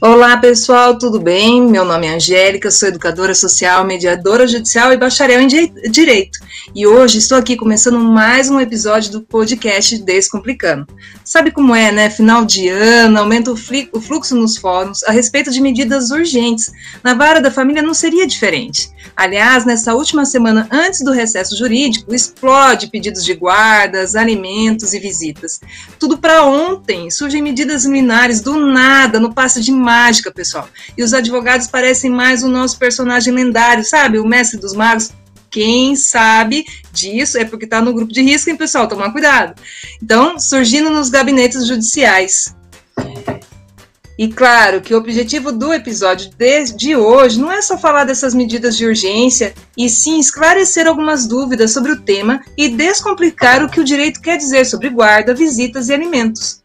Olá, pessoal, tudo bem? Meu nome é Angélica, sou educadora social, mediadora judicial e bacharel em Direito. E hoje estou aqui começando mais um episódio do podcast Descomplicando. Sabe como é, né? Final de ano, aumenta o fluxo nos fóruns a respeito de medidas urgentes. Na vara da família não seria diferente. Aliás, nessa última semana antes do recesso jurídico, explode pedidos de guardas, alimentos e visitas. Tudo para ontem. Surgem medidas liminares do nada, no passe de mágica, pessoal. E os advogados parecem mais o nosso personagem lendário, sabe? O mestre dos magos. Quem sabe disso é porque está no grupo de risco, hein, pessoal? Tomar cuidado. Então, surgindo nos gabinetes judiciais. E claro que o objetivo do episódio de, de, hoje não é só falar dessas medidas de urgência, e sim esclarecer algumas dúvidas sobre o tema e descomplicar o que o direito quer dizer sobre guarda, visitas e alimentos.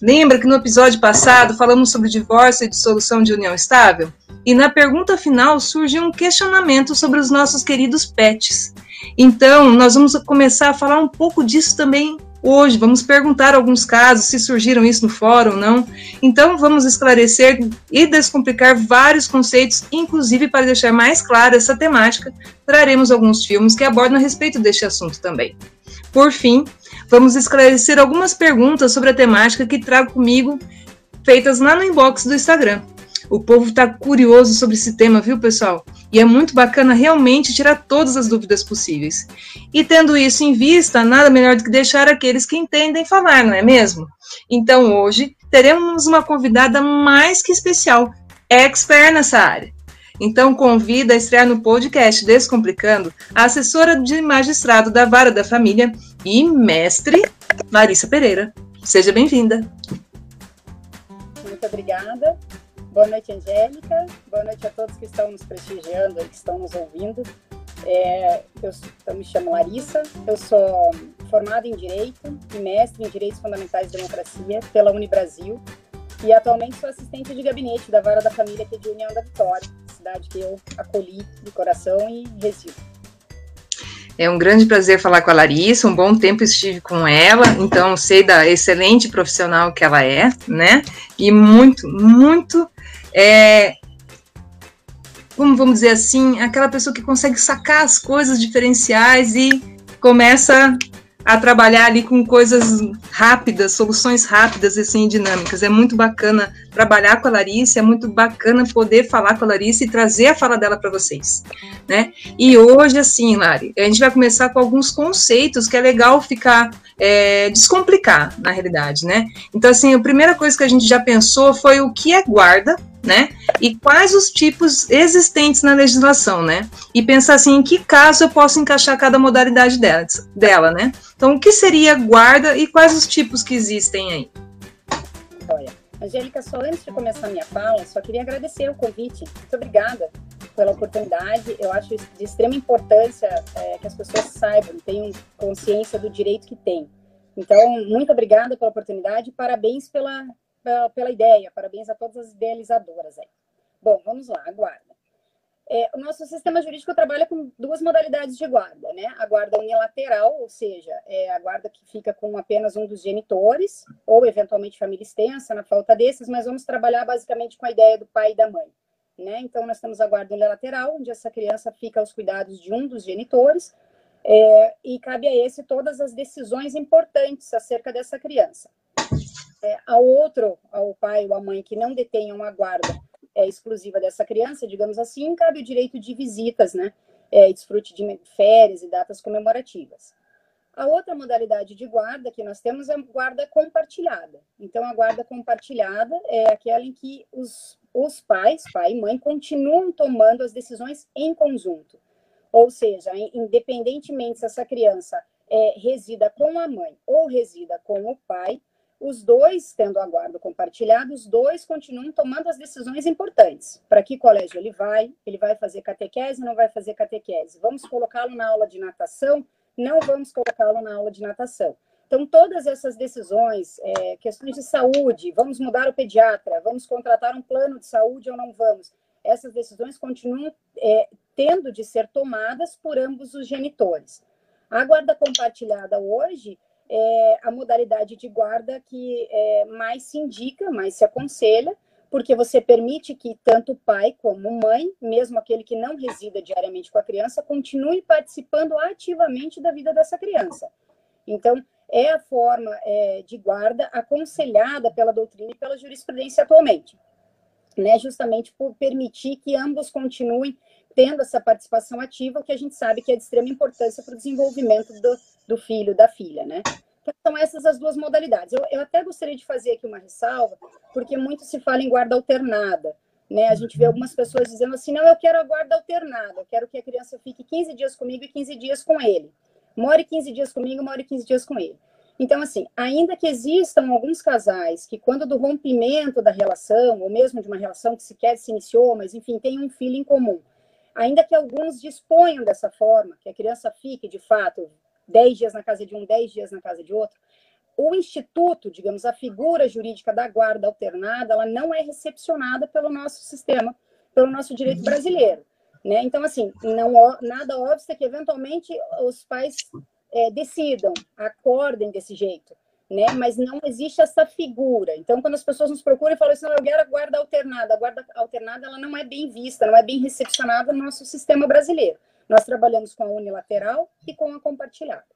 Lembra que no episódio passado falamos sobre divórcio e dissolução de união estável? E na pergunta final surge um questionamento sobre os nossos queridos pets. Então, nós vamos começar a falar um pouco disso também hoje. Vamos perguntar alguns casos, se surgiram isso no fórum ou não. Então, vamos esclarecer e descomplicar vários conceitos, inclusive para deixar mais clara essa temática, traremos alguns filmes que abordam a respeito deste assunto também. Por fim, vamos esclarecer algumas perguntas sobre a temática que trago comigo, feitas lá no inbox do Instagram. O povo está curioso sobre esse tema, viu, pessoal? E é muito bacana realmente tirar todas as dúvidas possíveis. E tendo isso em vista, nada melhor do que deixar aqueles que entendem falar, não é mesmo? Então hoje teremos uma convidada mais que especial, expert nessa área. Então, convida a estrear no podcast Descomplicando a assessora de magistrado da Vara da Família e mestre Larissa Pereira. Seja bem-vinda. Muito obrigada. Boa noite, Angélica. Boa noite a todos que estão nos prestigiando e que estão nos ouvindo. É, eu, eu, me chamo Larissa, eu sou formada em Direito e mestre em Direitos Fundamentais e Democracia pela Unibrasil e atualmente sou assistente de gabinete da Vara da Família aqui de União da Vitória, cidade que eu acolhi de coração e resido. É um grande prazer falar com a Larissa. Um bom tempo estive com ela, então sei da excelente profissional que ela é, né? E muito, muito. É, como vamos dizer assim, aquela pessoa que consegue sacar as coisas diferenciais e começa a trabalhar ali com coisas rápidas, soluções rápidas assim dinâmicas. É muito bacana trabalhar com a Larissa, é muito bacana poder falar com a Larissa e trazer a fala dela para vocês, né? E hoje assim, Lari, a gente vai começar com alguns conceitos que é legal ficar é, descomplicar na realidade, né? Então assim, a primeira coisa que a gente já pensou foi o que é guarda, né? E quais os tipos existentes na legislação, né? E pensar assim, em que caso eu posso encaixar cada modalidade dela, dela né? Então, o que seria guarda e quais os tipos que existem aí? Olha, Angélica, só antes de começar a minha fala, só queria agradecer o convite. Muito obrigada pela oportunidade. Eu acho de extrema importância é, que as pessoas saibam, tenham consciência do direito que têm. Então, muito obrigada pela oportunidade, parabéns pela, pela, ideia. Parabéns a todas as idealizadoras aí. Bom, vamos lá, a guarda. É, o nosso sistema jurídico trabalha com duas modalidades de guarda, né? A guarda unilateral, ou seja, é a guarda que fica com apenas um dos genitores, ou eventualmente família extensa, na falta desses, mas vamos trabalhar basicamente com a ideia do pai e da mãe. Né? Então, nós temos a guarda unilateral, onde essa criança fica aos cuidados de um dos genitores, é, e cabe a esse todas as decisões importantes acerca dessa criança é, ao outro, ao pai ou à mãe que não detenham a guarda é, exclusiva dessa criança, digamos assim, cabe o direito de visitas, né? É, desfrute de férias e datas comemorativas. A outra modalidade de guarda que nós temos é a guarda compartilhada. Então, a guarda compartilhada é aquela em que os, os pais, pai e mãe, continuam tomando as decisões em conjunto. Ou seja, independentemente se essa criança é, resida com a mãe ou resida com o pai, os dois, tendo a guarda compartilhada, os dois continuam tomando as decisões importantes. Para que colégio ele vai? Ele vai fazer catequese? Não vai fazer catequese? Vamos colocá-lo na aula de natação? Não vamos colocá-lo na aula de natação. Então, todas essas decisões, é, questões de saúde, vamos mudar o pediatra, vamos contratar um plano de saúde ou não vamos, essas decisões continuam é, tendo de ser tomadas por ambos os genitores. A guarda compartilhada hoje é a modalidade de guarda que é, mais se indica, mais se aconselha, porque você permite que tanto o pai como mãe, mesmo aquele que não resida diariamente com a criança, continue participando ativamente da vida dessa criança. Então, é a forma é, de guarda aconselhada pela doutrina e pela jurisprudência atualmente, né? Justamente por permitir que ambos continuem tendo essa participação ativa, o que a gente sabe que é de extrema importância para o desenvolvimento do, do filho, da filha, né? Então, são essas as duas modalidades. Eu, eu até gostaria de fazer aqui uma ressalva, porque muito se fala em guarda alternada, né? A gente vê algumas pessoas dizendo assim, não, eu quero a guarda alternada, eu quero que a criança fique 15 dias comigo e 15 dias com ele. More 15 dias comigo, more 15 dias com ele. Então, assim, ainda que existam alguns casais que, quando do rompimento da relação, ou mesmo de uma relação que sequer se iniciou, mas enfim, tem um filho em comum, ainda que alguns disponham dessa forma, que a criança fique, de fato, 10 dias na casa de um, 10 dias na casa de outro, o instituto, digamos, a figura jurídica da guarda alternada, ela não é recepcionada pelo nosso sistema, pelo nosso direito brasileiro. Né? Então, assim, não, nada óbvio que, eventualmente, os pais é, decidam, acordem desse jeito né? Mas não existe essa figura. Então, quando as pessoas nos procuram e falam assim, eu quero a guarda alternada, a guarda alternada ela não é bem vista, não é bem recepcionada no nosso sistema brasileiro. Nós trabalhamos com a unilateral e com a compartilhada.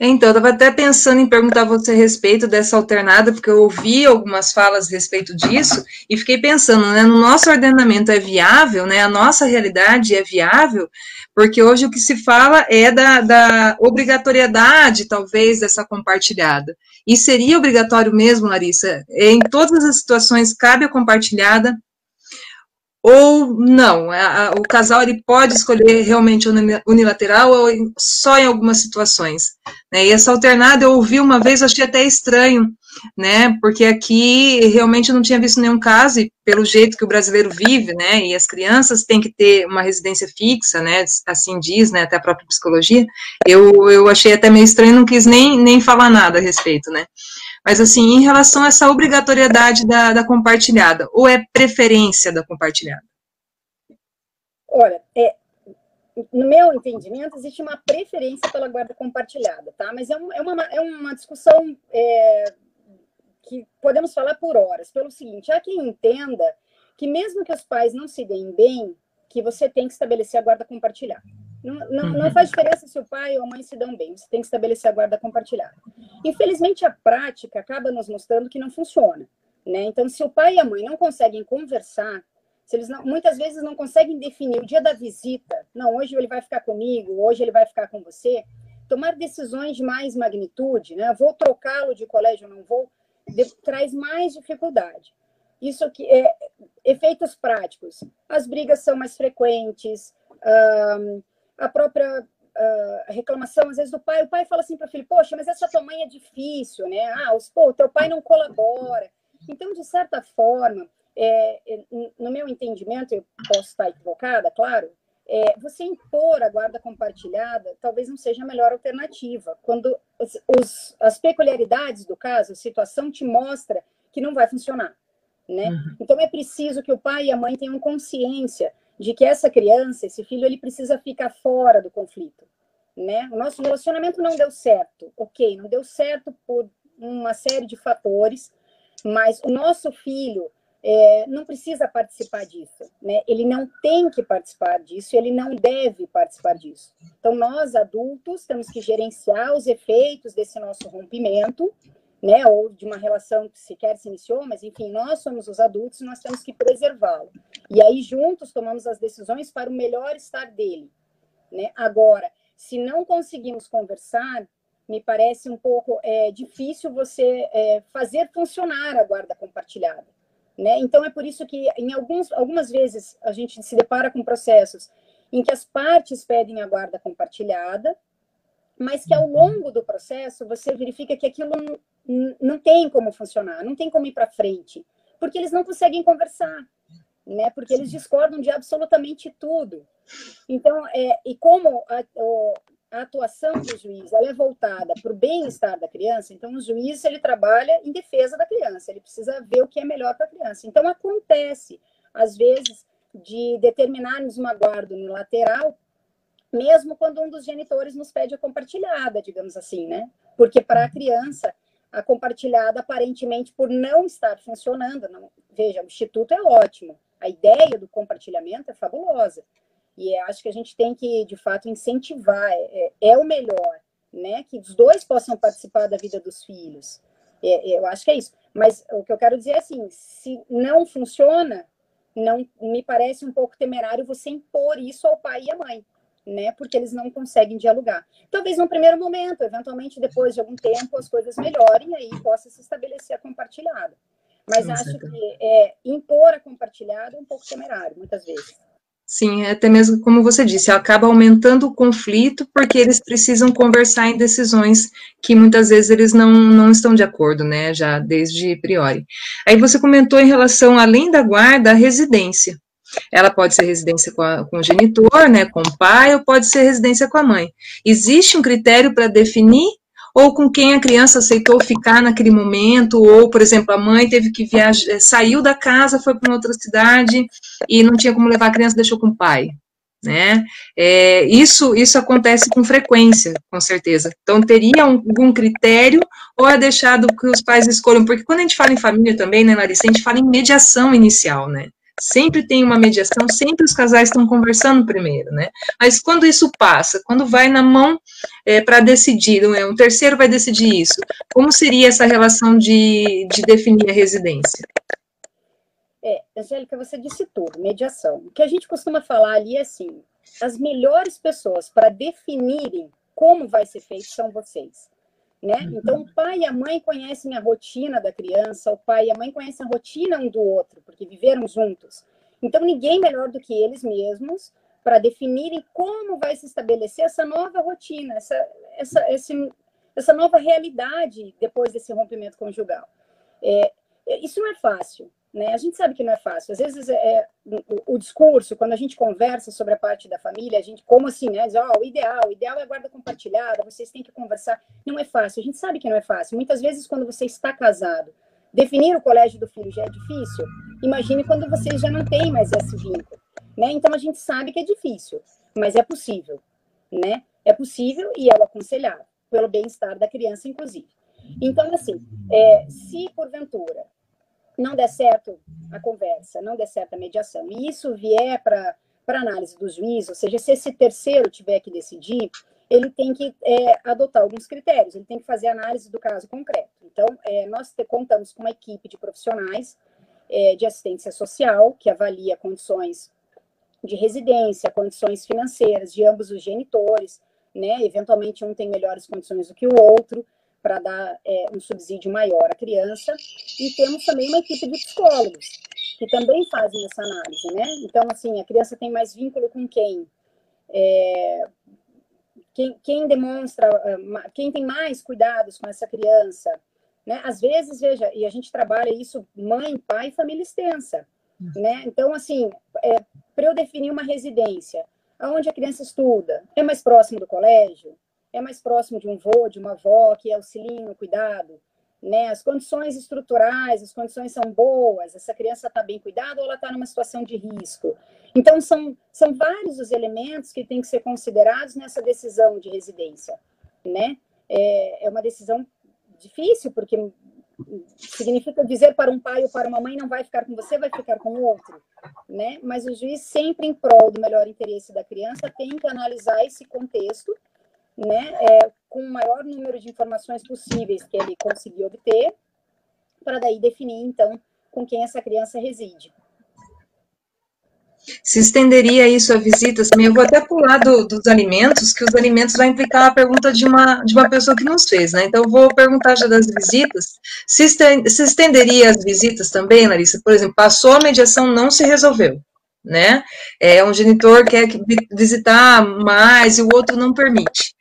Então, eu estava até pensando em perguntar a você a respeito dessa alternada, porque eu ouvi algumas falas a respeito disso, e fiquei pensando, né, no nosso ordenamento é viável, né, a nossa realidade é viável, porque hoje o que se fala é da, da obrigatoriedade, talvez, dessa compartilhada. E seria obrigatório mesmo, Larissa? Em todas as situações cabe a compartilhada, ou não, o casal ele pode escolher realmente unilateral ou só em algumas situações. Né? E essa alternada eu ouvi uma vez, achei até estranho, né? Porque aqui realmente eu não tinha visto nenhum caso, e pelo jeito que o brasileiro vive, né? E as crianças têm que ter uma residência fixa, né? Assim diz, né? Até a própria psicologia. Eu, eu achei até meio estranho, não quis nem, nem falar nada a respeito, né? Mas, assim, em relação a essa obrigatoriedade da, da compartilhada, ou é preferência da compartilhada? Olha, é, no meu entendimento, existe uma preferência pela guarda compartilhada, tá? Mas é, um, é, uma, é uma discussão é, que podemos falar por horas, pelo seguinte, há quem entenda que mesmo que os pais não se deem bem, que você tem que estabelecer a guarda compartilhada. Não, não, não, uhum. faz diferença se o pai ou a mãe se dão bem, você tem que estabelecer a guarda compartilhada. Infelizmente, a prática acaba nos mostrando que não funciona. Né? Então, se o pai e a mãe não conseguem conversar, se eles não, muitas vezes não conseguem definir o dia da visita, não, hoje ele vai ficar comigo, hoje ele vai ficar com você, tomar decisões de mais magnitude, né? vou trocá-lo de colégio, não vou, de, traz mais dificuldade. Isso que é efeitos práticos. As brigas são mais frequentes, a própria uh, reclamação, às vezes, do pai. O pai fala assim para o filho: Poxa, mas essa tua mãe é difícil, né? Ah, os, pô, teu pai não colabora. Então, de certa forma, é, é, no meu entendimento, eu posso estar equivocada, claro, é, você impor a guarda compartilhada talvez não seja a melhor alternativa. Quando os, os, as peculiaridades do caso, a situação te mostra que não vai funcionar. Né? Uhum. Então, é preciso que o pai e a mãe tenham consciência de que essa criança, esse filho, ele precisa ficar fora do conflito, né? O nosso relacionamento não deu certo, ok, não deu certo por uma série de fatores, mas o nosso filho é, não precisa participar disso, né? Ele não tem que participar disso, ele não deve participar disso. Então, nós adultos temos que gerenciar os efeitos desse nosso rompimento né, ou de uma relação que sequer se iniciou, mas enfim, nós somos os adultos nós temos que preservá-lo. E aí juntos tomamos as decisões para o melhor estar dele, né? Agora, se não conseguimos conversar, me parece um pouco é, difícil você é, fazer funcionar a guarda compartilhada, né? Então é por isso que em alguns, algumas vezes a gente se depara com processos em que as partes pedem a guarda compartilhada, mas que ao longo do processo você verifica que aquilo não tem como funcionar, não tem como ir para frente, porque eles não conseguem conversar, né? Porque eles discordam de absolutamente tudo. Então, é, e como a, a atuação do juiz é voltada para o bem-estar da criança, então o juiz ele trabalha em defesa da criança, ele precisa ver o que é melhor para a criança. Então acontece às vezes de determinarmos uma guarda unilateral, mesmo quando um dos genitores nos pede a compartilhada, digamos assim, né? Porque para a criança a compartilhada aparentemente por não estar funcionando. Não, veja, o Instituto é ótimo, a ideia do compartilhamento é fabulosa. E acho que a gente tem que, de fato, incentivar, é, é, é o melhor, né? Que os dois possam participar da vida dos filhos. É, eu acho que é isso. Mas o que eu quero dizer é assim, se não funciona, não me parece um pouco temerário você impor isso ao pai e à mãe né? Porque eles não conseguem dialogar. Talvez no primeiro momento, eventualmente depois de algum tempo as coisas melhorem aí possa se estabelecer a compartilhada. Mas Com acho certeza. que é, impor a compartilhada é um pouco temerário, muitas vezes. Sim, é até mesmo como você disse, acaba aumentando o conflito porque eles precisam conversar em decisões que muitas vezes eles não, não estão de acordo, né, já desde priori. Aí você comentou em relação, além da guarda, a residência. Ela pode ser residência com, a, com o genitor, né, com o pai, ou pode ser residência com a mãe. Existe um critério para definir ou com quem a criança aceitou ficar naquele momento, ou, por exemplo, a mãe teve que viajar, eh, saiu da casa, foi para outra cidade e não tinha como levar a criança, deixou com o pai. Né? É, isso, isso acontece com frequência, com certeza. Então, teria um, algum critério ou é deixado que os pais escolham? Porque quando a gente fala em família também, né, Larissa, a gente fala em mediação inicial, né? Sempre tem uma mediação, sempre os casais estão conversando primeiro, né? Mas quando isso passa, quando vai na mão é, para decidir, é, um terceiro vai decidir isso, como seria essa relação de, de definir a residência? É, Angélica, você disse tudo, mediação. O que a gente costuma falar ali é assim: as melhores pessoas para definirem como vai ser feito são vocês. Né? Uhum. Então, o pai e a mãe conhecem a rotina da criança, o pai e a mãe conhecem a rotina um do outro, porque viveram juntos. Então, ninguém melhor do que eles mesmos para definirem como vai se estabelecer essa nova rotina, essa, essa, esse, essa nova realidade depois desse rompimento conjugal. É, isso não é fácil, né? A gente sabe que não é fácil. Às vezes, é, é o, o, discurso, quando a gente conversa sobre a parte da família, a gente, como assim, né? Diz, oh, o ideal, o ideal é guarda compartilhada, vocês têm que conversar. Não é fácil, a gente sabe que não é fácil. Muitas vezes, quando você está casado, definir o colégio do filho já é difícil. Imagine quando vocês já não têm mais esse vínculo, né? Então, a gente sabe que é difícil, mas é possível, né? É possível e é o aconselhável, pelo bem-estar da criança, inclusive. Então, assim, é, se porventura não der certo a conversa, não der certo a mediação, e isso vier para análise do juiz, ou seja, se esse terceiro tiver que decidir, ele tem que é, adotar alguns critérios, ele tem que fazer análise do caso concreto. Então, é, nós te, contamos com uma equipe de profissionais é, de assistência social que avalia condições de residência, condições financeiras de ambos os genitores, né? Eventualmente um tem melhores condições do que o outro, para dar é, um subsídio maior à criança. E temos também uma equipe de psicólogos, que também fazem essa análise, né? Então, assim, a criança tem mais vínculo com quem? É, quem, quem, demonstra, ah, quem tem mais cuidados com essa criança, né? Às vezes, veja, e a gente trabalha isso mãe, pai, família extensa, né? Então, assim, é, para eu definir uma residência, aonde a criança estuda, é mais próximo do colégio, é mais próximo de um vô, de uma avó que auxilia no cuidado, né? As condições estruturais, as condições são boas, essa criança está bem cuidada ou ela está numa situação de risco. Então, são, são vários os elementos que têm que ser considerados nessa decisão de residência, né? É, é uma decisão difícil, porque significa dizer para um pai ou para uma mãe não vai ficar com você, vai ficar com o outro, né? Mas o juiz sempre em prol do melhor interesse da criança tem que analisar esse contexto né, é, com o maior número de informações possíveis que ele conseguiu obter, para daí definir, então, com quem essa criança reside. Se estenderia isso a visitas também, eu vou até pular do, dos alimentos, que os alimentos vai implicar a pergunta de uma, de uma pessoa que nos fez, né? Então, vou perguntar já das visitas. Se estenderia as visitas também, Larissa? Por exemplo, passou a mediação, não se resolveu, né? É, um genitor quer visitar mais e o outro não permite.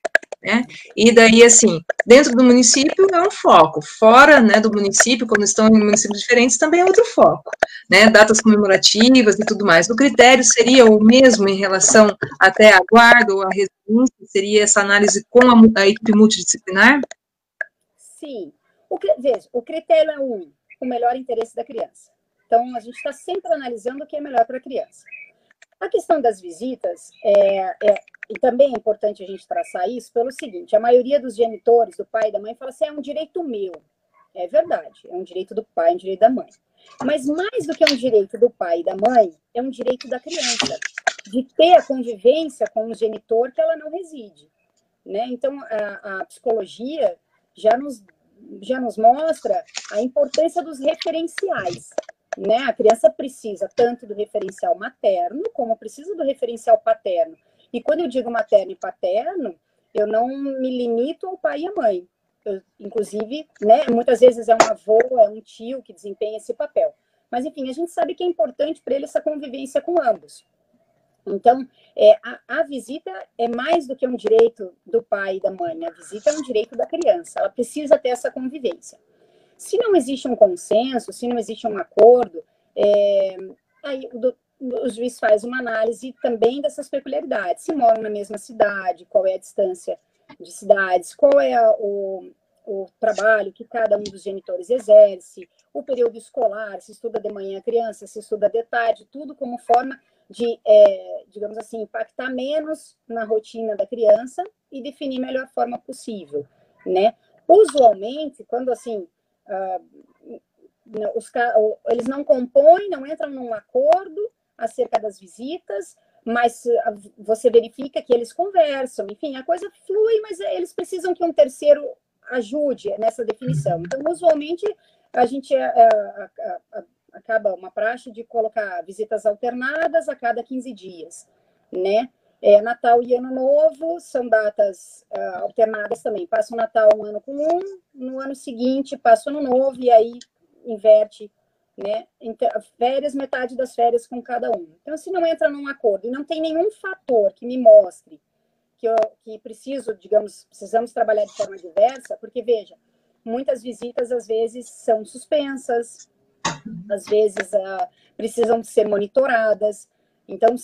Né? E daí, assim, dentro do município é um foco, fora né, do município, quando estão em municípios diferentes, também é outro foco, né? Datas comemorativas e tudo mais. O critério seria o mesmo em relação até a guarda ou a residência? Seria essa análise com a, a equipe multidisciplinar? Sim. O, veja, o critério é um, o melhor interesse da criança. Então, a gente está sempre analisando o que é melhor para a criança. A questão das visitas, é, é, e também é importante a gente traçar isso pelo seguinte: a maioria dos genitores, do pai e da mãe, fala assim: é um direito meu. É verdade, é um direito do pai, é um direito da mãe. Mas mais do que um direito do pai e da mãe, é um direito da criança de ter a convivência com o genitor que ela não reside. Né? Então, a, a psicologia já nos, já nos mostra a importância dos referenciais. Né? A criança precisa tanto do referencial materno, como precisa do referencial paterno. E quando eu digo materno e paterno, eu não me limito ao pai e à mãe. Eu, inclusive, né, muitas vezes é um avô, é um tio que desempenha esse papel. Mas, enfim, a gente sabe que é importante para ele essa convivência com ambos. Então, é, a, a, visita é mais do que um direito do pai e da mãe, a visita é um direito da criança, ela precisa ter essa convivência. Se não existe um consenso, se não existe um acordo, é, aí o, o juiz faz uma análise também dessas peculiaridades. Se moram na mesma cidade, qual é a distância de cidades, qual é a, o, o trabalho que cada um dos genitores exerce, o período escolar, se estuda de manhã a criança, se estuda de tarde, tudo como forma de, é, digamos assim, impactar menos na rotina da criança e definir a melhor forma possível, né? Usualmente, quando assim, uh, os, eles não compõem, não entram num acordo acerca das visitas, mas ah, você verifica que eles conversam, enfim, a coisa flui, mas eles precisam que um terceiro ajude nessa definição. Então, usualmente, a gente é, é, acaba uma praxe de colocar visitas alternadas a cada 15 dias, né? É, Natal e Ano Novo são datas uh, alternadas também. Passa o Natal um ano com um, no ano seguinte passa o Ano Novo e aí inverte, né? Férias, metade das férias com cada um. Então, se não entra num acordo e não tem nenhum fator que me mostre que, eu, que preciso, digamos, precisamos trabalhar de forma diversa, porque veja, muitas visitas às vezes são suspensas, às vezes uh, precisam ser monitoradas. Então,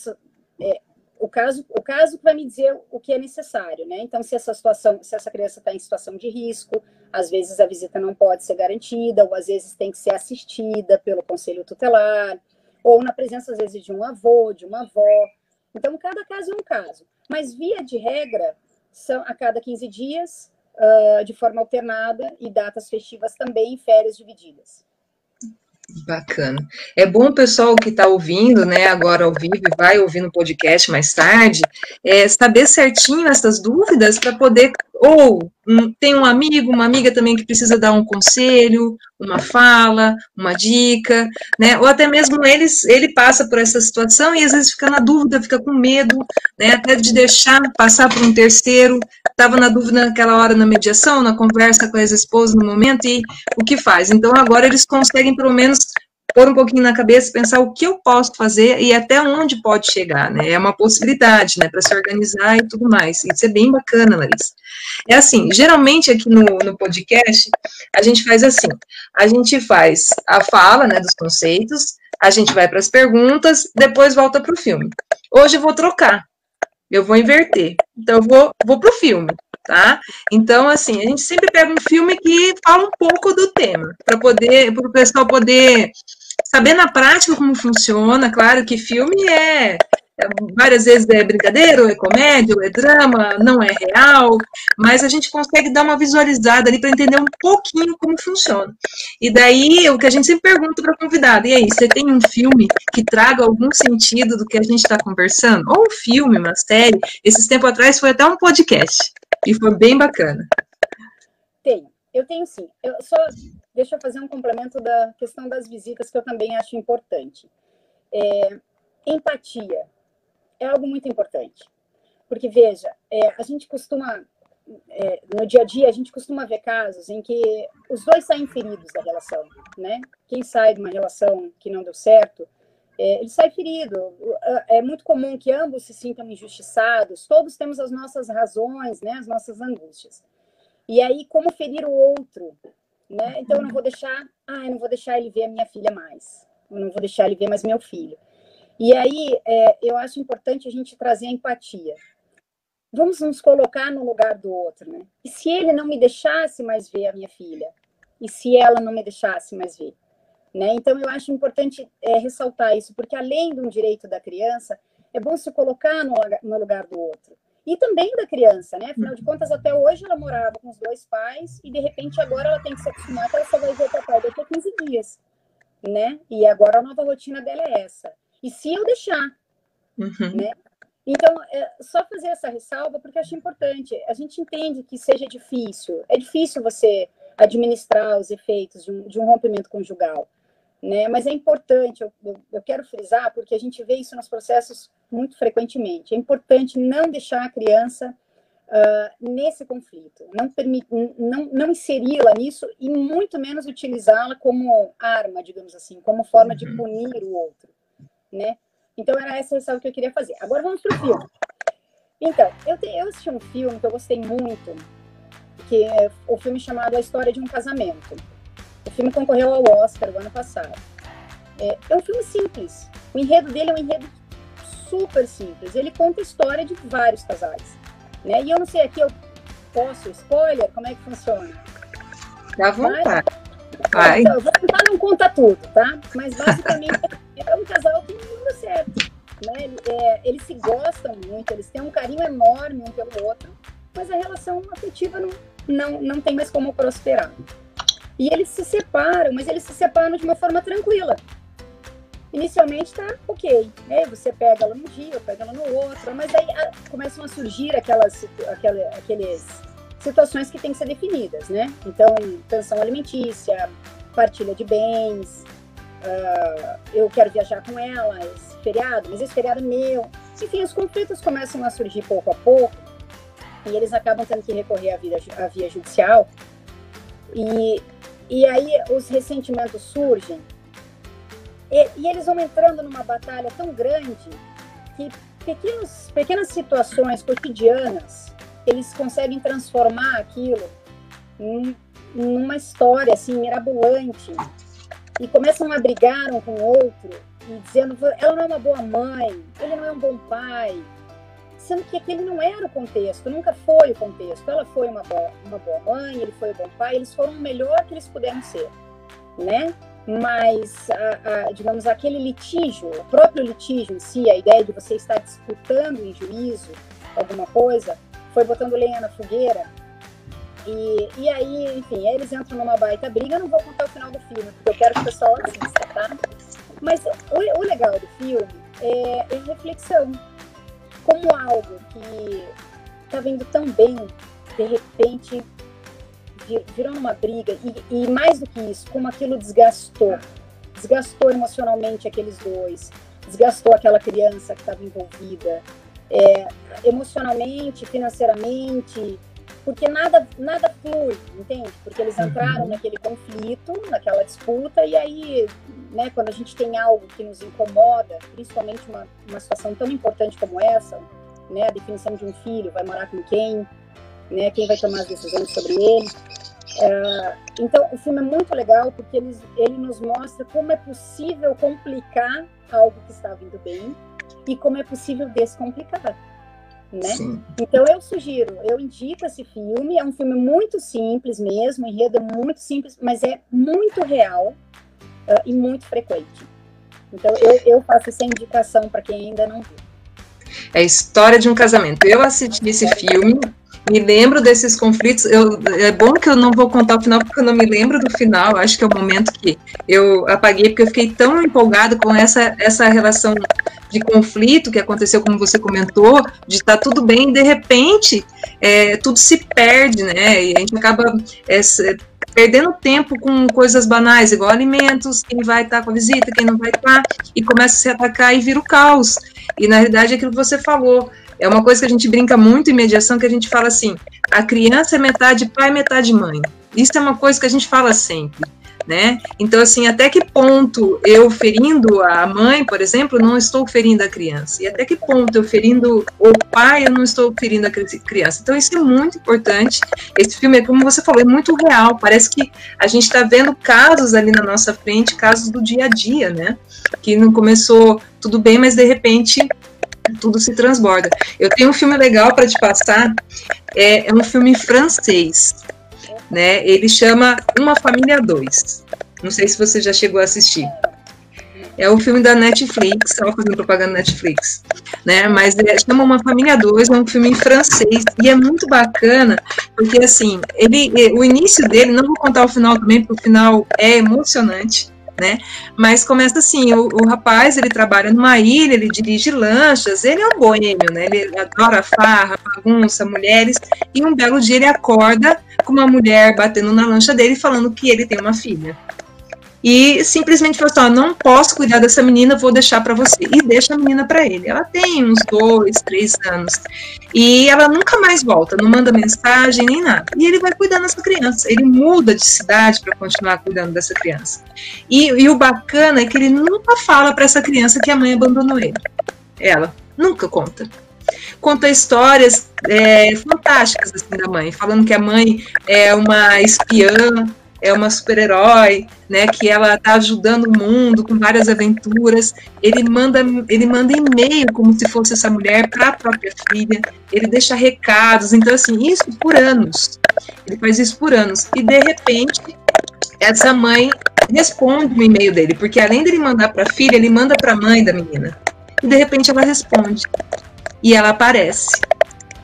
é, o caso, o caso que vai me dizer o que é necessário, né? Então, se essa situação, se essa criança está em situação de risco, às vezes a visita não pode ser garantida, ou às vezes tem que ser assistida pelo conselho tutelar, ou na presença, às vezes, de um avô, de uma avó. Então, cada caso é um caso. Mas, via de regra, são a cada 15 dias, uh, de forma alternada, e datas festivas também, férias divididas. Bacana. É bom o pessoal que está ouvindo, né, agora ao vivo e vai ouvir no podcast mais tarde, é, saber certinho essas dúvidas para poder, ou tem um amigo, uma amiga também que precisa dar um conselho, uma fala, uma dica, né, ou até mesmo eles, ele passa por essa situação e às vezes fica na dúvida, fica com medo, né, até de deixar passar por um terceiro, estava na dúvida naquela hora na mediação, na conversa com a ex-esposa no momento, e o que faz? Então, agora eles conseguem, pelo menos, pôr um pouquinho na cabeça, pensar o que eu posso fazer e até onde pode chegar, né? É uma possibilidade, né, para se organizar e tudo mais. Isso é bem bacana, Larissa. É assim, geralmente aqui no, no podcast, a gente faz assim, a gente faz a fala, né, dos conceitos, a gente vai para as perguntas, depois volta para o filme. Hoje eu vou trocar, eu vou inverter. Então, eu vou, vou para o filme, tá? Então, assim, a gente sempre pega um filme que fala um pouco do tema, para poder, para o pessoal poder saber na prática como funciona. Claro que filme é várias vezes é brincadeira, ou é comédia, ou é drama, não é real, mas a gente consegue dar uma visualizada ali para entender um pouquinho como funciona. E daí, o que a gente sempre pergunta para a convidada, e aí, você tem um filme que traga algum sentido do que a gente está conversando? Ou um filme, uma série? Esses tempos atrás foi até um podcast, e foi bem bacana. Tenho, eu tenho sim. Eu só, deixa eu fazer um complemento da questão das visitas, que eu também acho importante. É, empatia é algo muito importante. Porque, veja, é, a gente costuma, é, no dia a dia, a gente costuma ver casos em que os dois saem feridos da relação, né? Quem sai de uma relação que não deu certo, é, ele sai ferido. É muito comum que ambos se sintam injustiçados, todos temos as nossas razões, né? As nossas angústias. E aí, como ferir o outro, né? Então, eu não vou deixar, ah, eu não vou deixar ele ver a minha filha mais, eu não vou deixar ele ver mais meu filho. E aí, é, eu acho importante a gente trazer a empatia. Vamos nos colocar no lugar do outro, né? E se ele não me deixasse mais ver a minha filha? E se ela não me deixasse mais ver? Né? Então, eu acho importante é, ressaltar isso, porque além de um direito da criança, é bom se colocar no, no lugar do outro. E também da criança, né? Afinal de contas, até hoje ela morava com os dois pais e de repente agora ela tem que se acostumar que ela só vai ver o papai daqui a 15 dias, né? E agora a nova rotina dela é essa. E se eu deixar, uhum. né? Então, é só fazer essa ressalva porque eu acho importante. A gente entende que seja difícil. É difícil você administrar os efeitos de um, de um rompimento conjugal né? Mas é importante, eu, eu, quero frisar, porque a gente vê isso nos processos muito frequentemente. É importante não deixar a criança uh, nesse conflito, não, não, não inseri-la nisso e muito menos utilizá-la como arma, digamos assim, como forma de uhum. punir o outro, né? Então era essa ressalva que eu queria fazer. Agora vamos para o filme. Então, eu, te, eu assisti um filme que eu gostei muito, que é o filme chamado A História de um Casamento filme concorreu ao Oscar o ano passado. É, é um filme simples. O enredo dele é um enredo super simples. Ele conta a história de vários casais. Né? E eu não sei aqui, eu posso, spoiler, como é que funciona? Dá vontade. Mas, então, eu vou tentar não contar tudo, tá? Mas basicamente é um casal que não deu certo. Né? É, eles se gostam muito, eles têm um carinho enorme um pelo outro, mas a relação afetiva não, não, não tem mais como prosperar. E eles se separam, mas eles se separam de uma forma tranquila. Inicialmente tá ok, né? Você pega ela num dia, pega ela no outro, mas aí a, começam a surgir aquelas, aquelas, aqueles situações que têm que ser definidas, né? Então, pensão alimentícia, partilha de bens, uh, eu quero viajar com ela, esse feriado, mas esse feriado é meu. Enfim, os conflitos começam a surgir pouco a pouco e eles acabam tendo que recorrer à via, à via judicial. E e aí os ressentimentos surgem. E, e, eles vão entrando numa batalha tão grande que pequenos, pequenas situações cotidianas eles conseguem transformar aquilo em, numa história assim mirabolante. E começam a brigar um com o outro e dizendo ela não é uma boa mãe, ele não é um bom pai, sendo que aquele não era o contexto, nunca foi o contexto. Ela foi uma boa, uma boa mãe, ele foi um bom pai, eles foram o melhor que eles puderam ser, né? Mas, a, a, digamos, aquele litígio, o próprio litígio em si, a ideia de você estar disputando em juízo alguma coisa, foi botando lenha na fogueira. E, e aí, enfim, eles entram numa baita briga. Não vou contar o final do filme, porque eu quero que o pessoal assista, tá? Mas o, o legal do filme é, é reflexão como algo que está vindo tão bem, de repente virou uma briga, e, e, mais do que isso, como aquilo desgastou. Desgastou emocionalmente aqueles dois, desgastou aquela criança que estava envolvida, é, emocionalmente, financeiramente, porque nada, nada flui, entende? Porque eles uhum. entraram naquele conflito, naquela disputa, e aí, né, quando a gente tem algo que nos incomoda, principalmente uma, uma situação tão importante como essa, né, a definição de um filho, vai morar com quem, né, quem vai tomar as decisões sobre ele. É, então, o filme é muito legal porque ele, ele nos mostra como é possível complicar algo que está vindo bem e como é possível descomplicar né? Sim. Então eu sugiro, eu indico esse filme, é um filme muito simples mesmo, enredo muito simples, mas é muito real uh, e muito frequente. Então eu, eu faço essa indicação para quem ainda não viu. É a história de um casamento. Eu assisti esse filme, me lembro desses conflitos. Eu, é bom que eu não vou contar o final, porque eu não me lembro do final. Acho que é o momento que eu apaguei, porque eu fiquei tão empolgado com essa, essa relação de conflito que aconteceu, como você comentou, de estar tá tudo bem, e de repente é, tudo se perde, né? E a gente acaba é, perdendo tempo com coisas banais, igual alimentos, quem vai estar tá com a visita, quem não vai estar, tá, e começa a se atacar e vira o caos. E na realidade é aquilo que você falou. É uma coisa que a gente brinca muito em mediação, que a gente fala assim: a criança é metade pai, metade mãe. Isso é uma coisa que a gente fala sempre né? Então, assim, até que ponto eu ferindo a mãe, por exemplo, não estou ferindo a criança? E até que ponto eu ferindo o pai, eu não estou ferindo a criança? Então, isso é muito importante. Esse filme, é, como você falou, é muito real. Parece que a gente está vendo casos ali na nossa frente, casos do dia a dia, né? Que não começou tudo bem, mas de repente tudo se transborda. Eu tenho um filme legal para te passar, é, é um filme francês né? Ele chama Uma Família 2. Não sei se você já chegou a assistir. É o filme da Netflix, estava fazendo propaganda Netflix, né? Mas é, chama Uma Família 2, é um filme francês e é muito bacana, porque assim, ele, o início dele, não vou contar o final também, porque o final é emocionante, né? Mas começa assim, o, o, rapaz, ele trabalha numa ilha, ele dirige lanchas, ele é um boêmio, né? Ele adora farra, bagunça, mulheres, e um belo dia ele acorda com uma mulher batendo na lancha dele falando que ele tem uma filha e simplesmente falou assim: ó, não posso cuidar dessa menina, vou deixar para você. E deixa a menina para ele. Ela tem uns dois, três anos. E ela nunca mais volta, não manda mensagem nem nada. E ele vai cuidando dessa criança. Ele muda de cidade para continuar cuidando dessa criança. E, e o bacana é que ele nunca fala para essa criança que a mãe abandonou ele. Ela nunca conta conta histórias é, fantásticas assim da mãe, falando que a mãe é uma espiã, é uma super-herói, né, que ela está ajudando o mundo com várias aventuras. Ele manda, ele manda e-mail como se fosse essa mulher para a própria filha. Ele deixa recados. Então, assim, isso por anos. Ele faz isso por anos. E de repente, essa mãe responde o e-mail dele, porque além dele mandar para a filha, ele manda para a mãe da menina. E de repente ela responde. E ela aparece.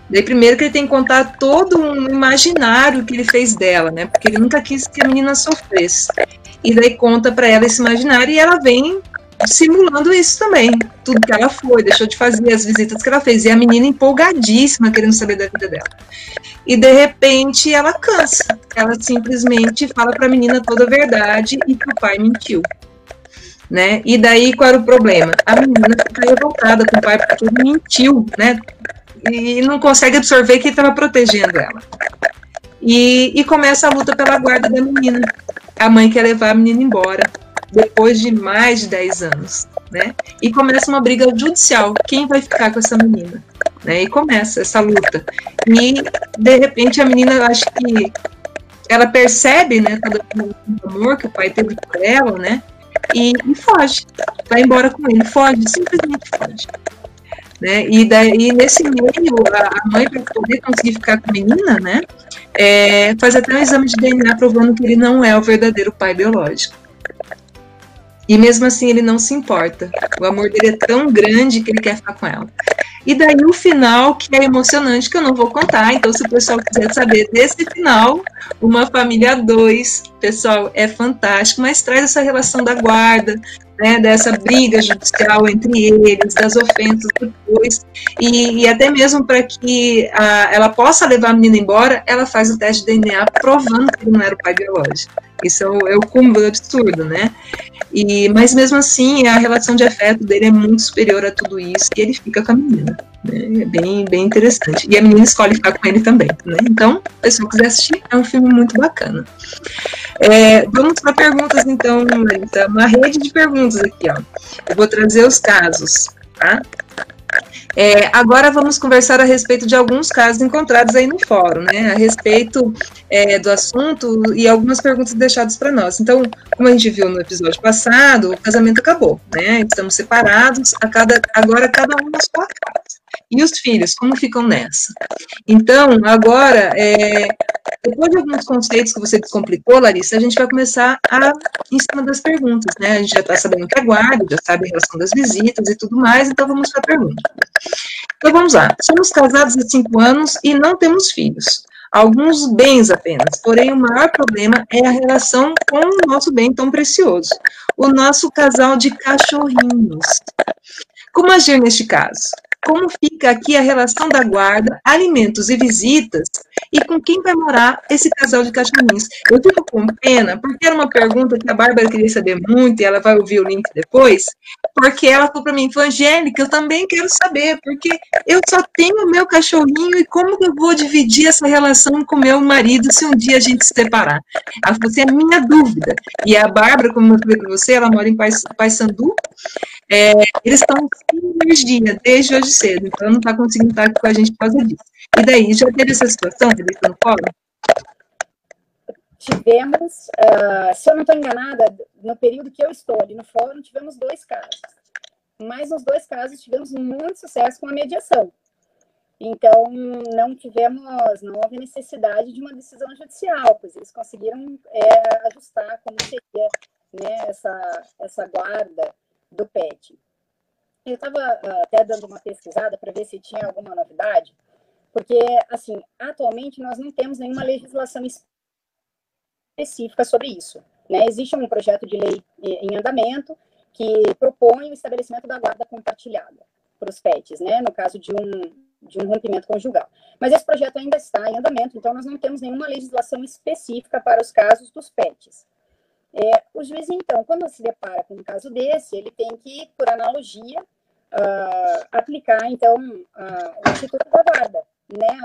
Daí, primeiro que ele tem que contar todo um imaginário que ele fez dela, né? Porque ele nunca quis que a menina sofresse. E daí conta para ela esse imaginário e ela vem simulando isso também. Tudo que ela foi, deixou de fazer, as visitas que ela fez. E a menina empolgadíssima, querendo saber da vida dela. E de repente ela cansa. Ela simplesmente fala para a menina toda a verdade e que o pai mentiu. Né? E daí qual era o problema? A menina fica revoltada com o pai porque ele mentiu, né? E não consegue absorver que estava protegendo ela. E, e começa a luta pela guarda da menina. A mãe quer levar a menina embora, depois de mais de 10 anos. Né? E começa uma briga judicial. Quem vai ficar com essa menina? Né? E começa essa luta. E, de repente, a menina, acho que ela percebe né, todo o amor que o pai teve por ela, né? E, e foge. Vai embora com ele. Foge, simplesmente foge. Né? E, daí, nesse meio, a mãe, para poder conseguir ficar com a menina, né, é, faz até um exame de DNA provando que ele não é o verdadeiro pai biológico. E mesmo assim ele não se importa. O amor dele é tão grande que ele quer ficar com ela. E daí o final, que é emocionante, que eu não vou contar. Então, se o pessoal quiser saber desse final, Uma Família 2, pessoal, é fantástico, mas traz essa relação da guarda, né, dessa briga judicial entre eles, das ofensas depois, e, e até mesmo para que a, ela possa levar a menina embora, ela faz o teste de DNA provando que ele não era o pai biológico. Isso é o, é o cúmulo absurdo, né? E, mas mesmo assim, a relação de afeto dele é muito superior a tudo isso, e ele fica com a menina. Né? É bem, bem interessante. E a menina escolhe ficar com ele também. Né? Então, se a pessoa quiser assistir, é um filme muito bacana. É, vamos para perguntas, então, Marita. Uma rede de perguntas aqui, ó. Eu vou trazer os casos, tá? É, agora vamos conversar a respeito de alguns casos encontrados aí no fórum, né? A respeito é, do assunto e algumas perguntas deixadas para nós. Então, como a gente viu no episódio passado, o casamento acabou, né? Estamos separados, a cada, agora cada um na sua casa. E os filhos, como ficam nessa? Então, agora, é, depois de alguns conceitos que você descomplicou, Larissa, a gente vai começar a, em cima das perguntas, né? A gente já está sabendo que aguarda, já sabe a relação das visitas e tudo mais, então vamos para a pergunta. Então vamos lá. Somos casados há cinco anos e não temos filhos. Alguns bens apenas, porém o maior problema é a relação com o nosso bem tão precioso, o nosso casal de cachorrinhos. Como agir neste caso? Como fica aqui a relação da guarda, alimentos e visitas, e com quem vai morar esse casal de cachorrinhos. Eu fico com pena, porque era uma pergunta que a Bárbara queria saber muito, e ela vai ouvir o link depois, porque ela falou para mim, Angélica, eu também quero saber, porque eu só tenho o meu cachorrinho, e como que eu vou dividir essa relação com meu marido se um dia a gente se separar? Ela falou assim, é minha dúvida. E a Bárbara, como eu falei para você, ela mora em Paysandu, é, eles estão sem energia desde hoje cedo, então não está conseguindo estar com a gente por causa disso. E daí, já teve essa situação, Felipe, no fórum? Tivemos, uh, se eu não estou enganada, no período que eu estou ali no fórum, tivemos dois casos. Mas nos dois casos tivemos muito sucesso com a mediação. Então, não tivemos, não houve necessidade de uma decisão judicial, pois eles conseguiram é, ajustar como seria né, essa, essa guarda do PET. Eu estava uh, até dando uma pesquisada para ver se tinha alguma novidade, porque, assim, atualmente nós não temos nenhuma legislação específica sobre isso. Né? Existe um projeto de lei em andamento que propõe o estabelecimento da guarda compartilhada para os PETs, né? no caso de um, de um rompimento conjugal. Mas esse projeto ainda está em andamento, então nós não temos nenhuma legislação específica para os casos dos PETs. É, o juiz, então, quando se depara com um caso desse, ele tem que, por analogia, uh, aplicar, então, uh, o Instituto da Guarda, né?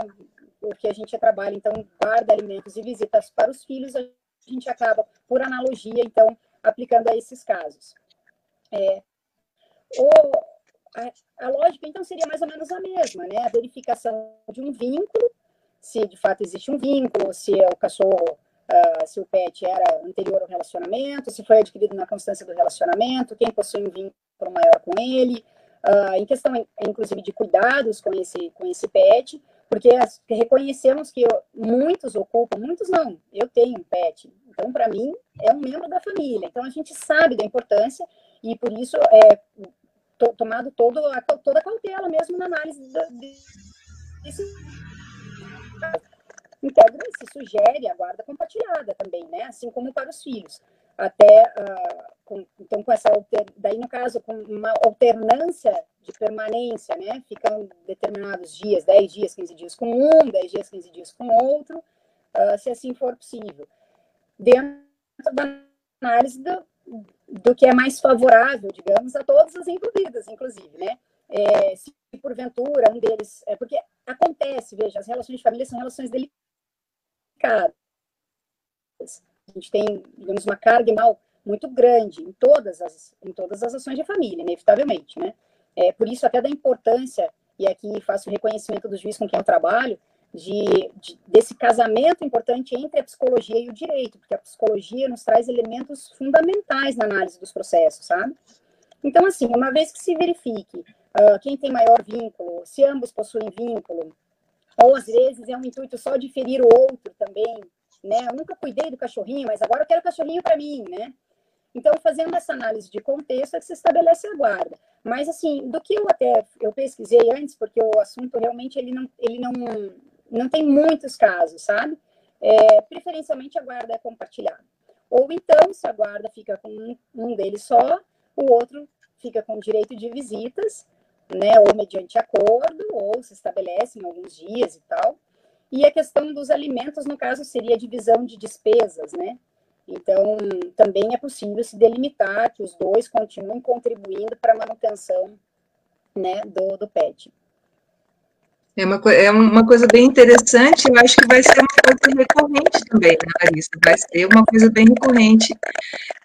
Porque a gente trabalha, então, guarda alimentos e visitas para os filhos, a gente acaba, por analogia, então, aplicando a esses casos. É, o, a, a, lógica, então, seria mais ou menos a mesma, né? A verificação de um vínculo, se de fato existe um vínculo, se é o cachorro, uh, se o pet era anterior ao relacionamento, se foi adquirido na constância do relacionamento, quem possui um vínculo maior com ele, uh, em questão, inclusive, de cuidados com esse, com esse pet, porque reconhecemos que muitos ocupam, muitos não, eu tenho um pet, então, para mim, é um membro da família, então a gente sabe da importância e, por isso, é to, tomado todo toda a cautela mesmo na análise desse então, se sugere a guarda compartilhada também, né? Assim como para os filhos. Até, uh, com, então, com essa, alter, daí no caso, com uma alternância de permanência, né? Ficam determinados dias, 10 dias, 15 dias com um, 10 dias, 15 dias com outro, uh, se assim for possível. Dentro da análise do, do que é mais favorável, digamos, a todas as envolvidas, inclusive, né? É, se porventura um deles. É, porque acontece, veja, as relações de família são relações delicadas. A gente tem, digamos, uma carga mal muito grande em todas as, em todas as ações de família, inevitavelmente, né? É, por isso, até da importância, e aqui faço reconhecimento do juiz com quem eu trabalho, de, de, desse casamento importante entre a psicologia e o direito, porque a psicologia nos traz elementos fundamentais na análise dos processos, sabe? Então, assim, uma vez que se verifique uh, quem tem maior vínculo, se ambos possuem vínculo, ou às vezes é um intuito só de ferir o outro também, né? Eu nunca cuidei do cachorrinho, mas agora eu quero o cachorrinho para mim, né? Então, fazendo essa análise de contexto, é que se estabelece a guarda. Mas, assim, do que eu até eu pesquisei antes, porque o assunto realmente ele não, ele não, não tem muitos casos, sabe? É, preferencialmente a guarda é compartilhada. Ou então, se a guarda fica com um, um deles só, o outro fica com direito de visitas, né? Ou mediante acordo, ou se estabelece em alguns dias e tal. E a questão dos alimentos, no caso, seria a divisão de despesas, né? Então, também é possível se delimitar que os dois continuem contribuindo para a manutenção né, do, do PET. É uma, é uma coisa bem interessante, eu acho que vai ser uma coisa recorrente também, né, Larissa? Vai ser uma coisa bem recorrente.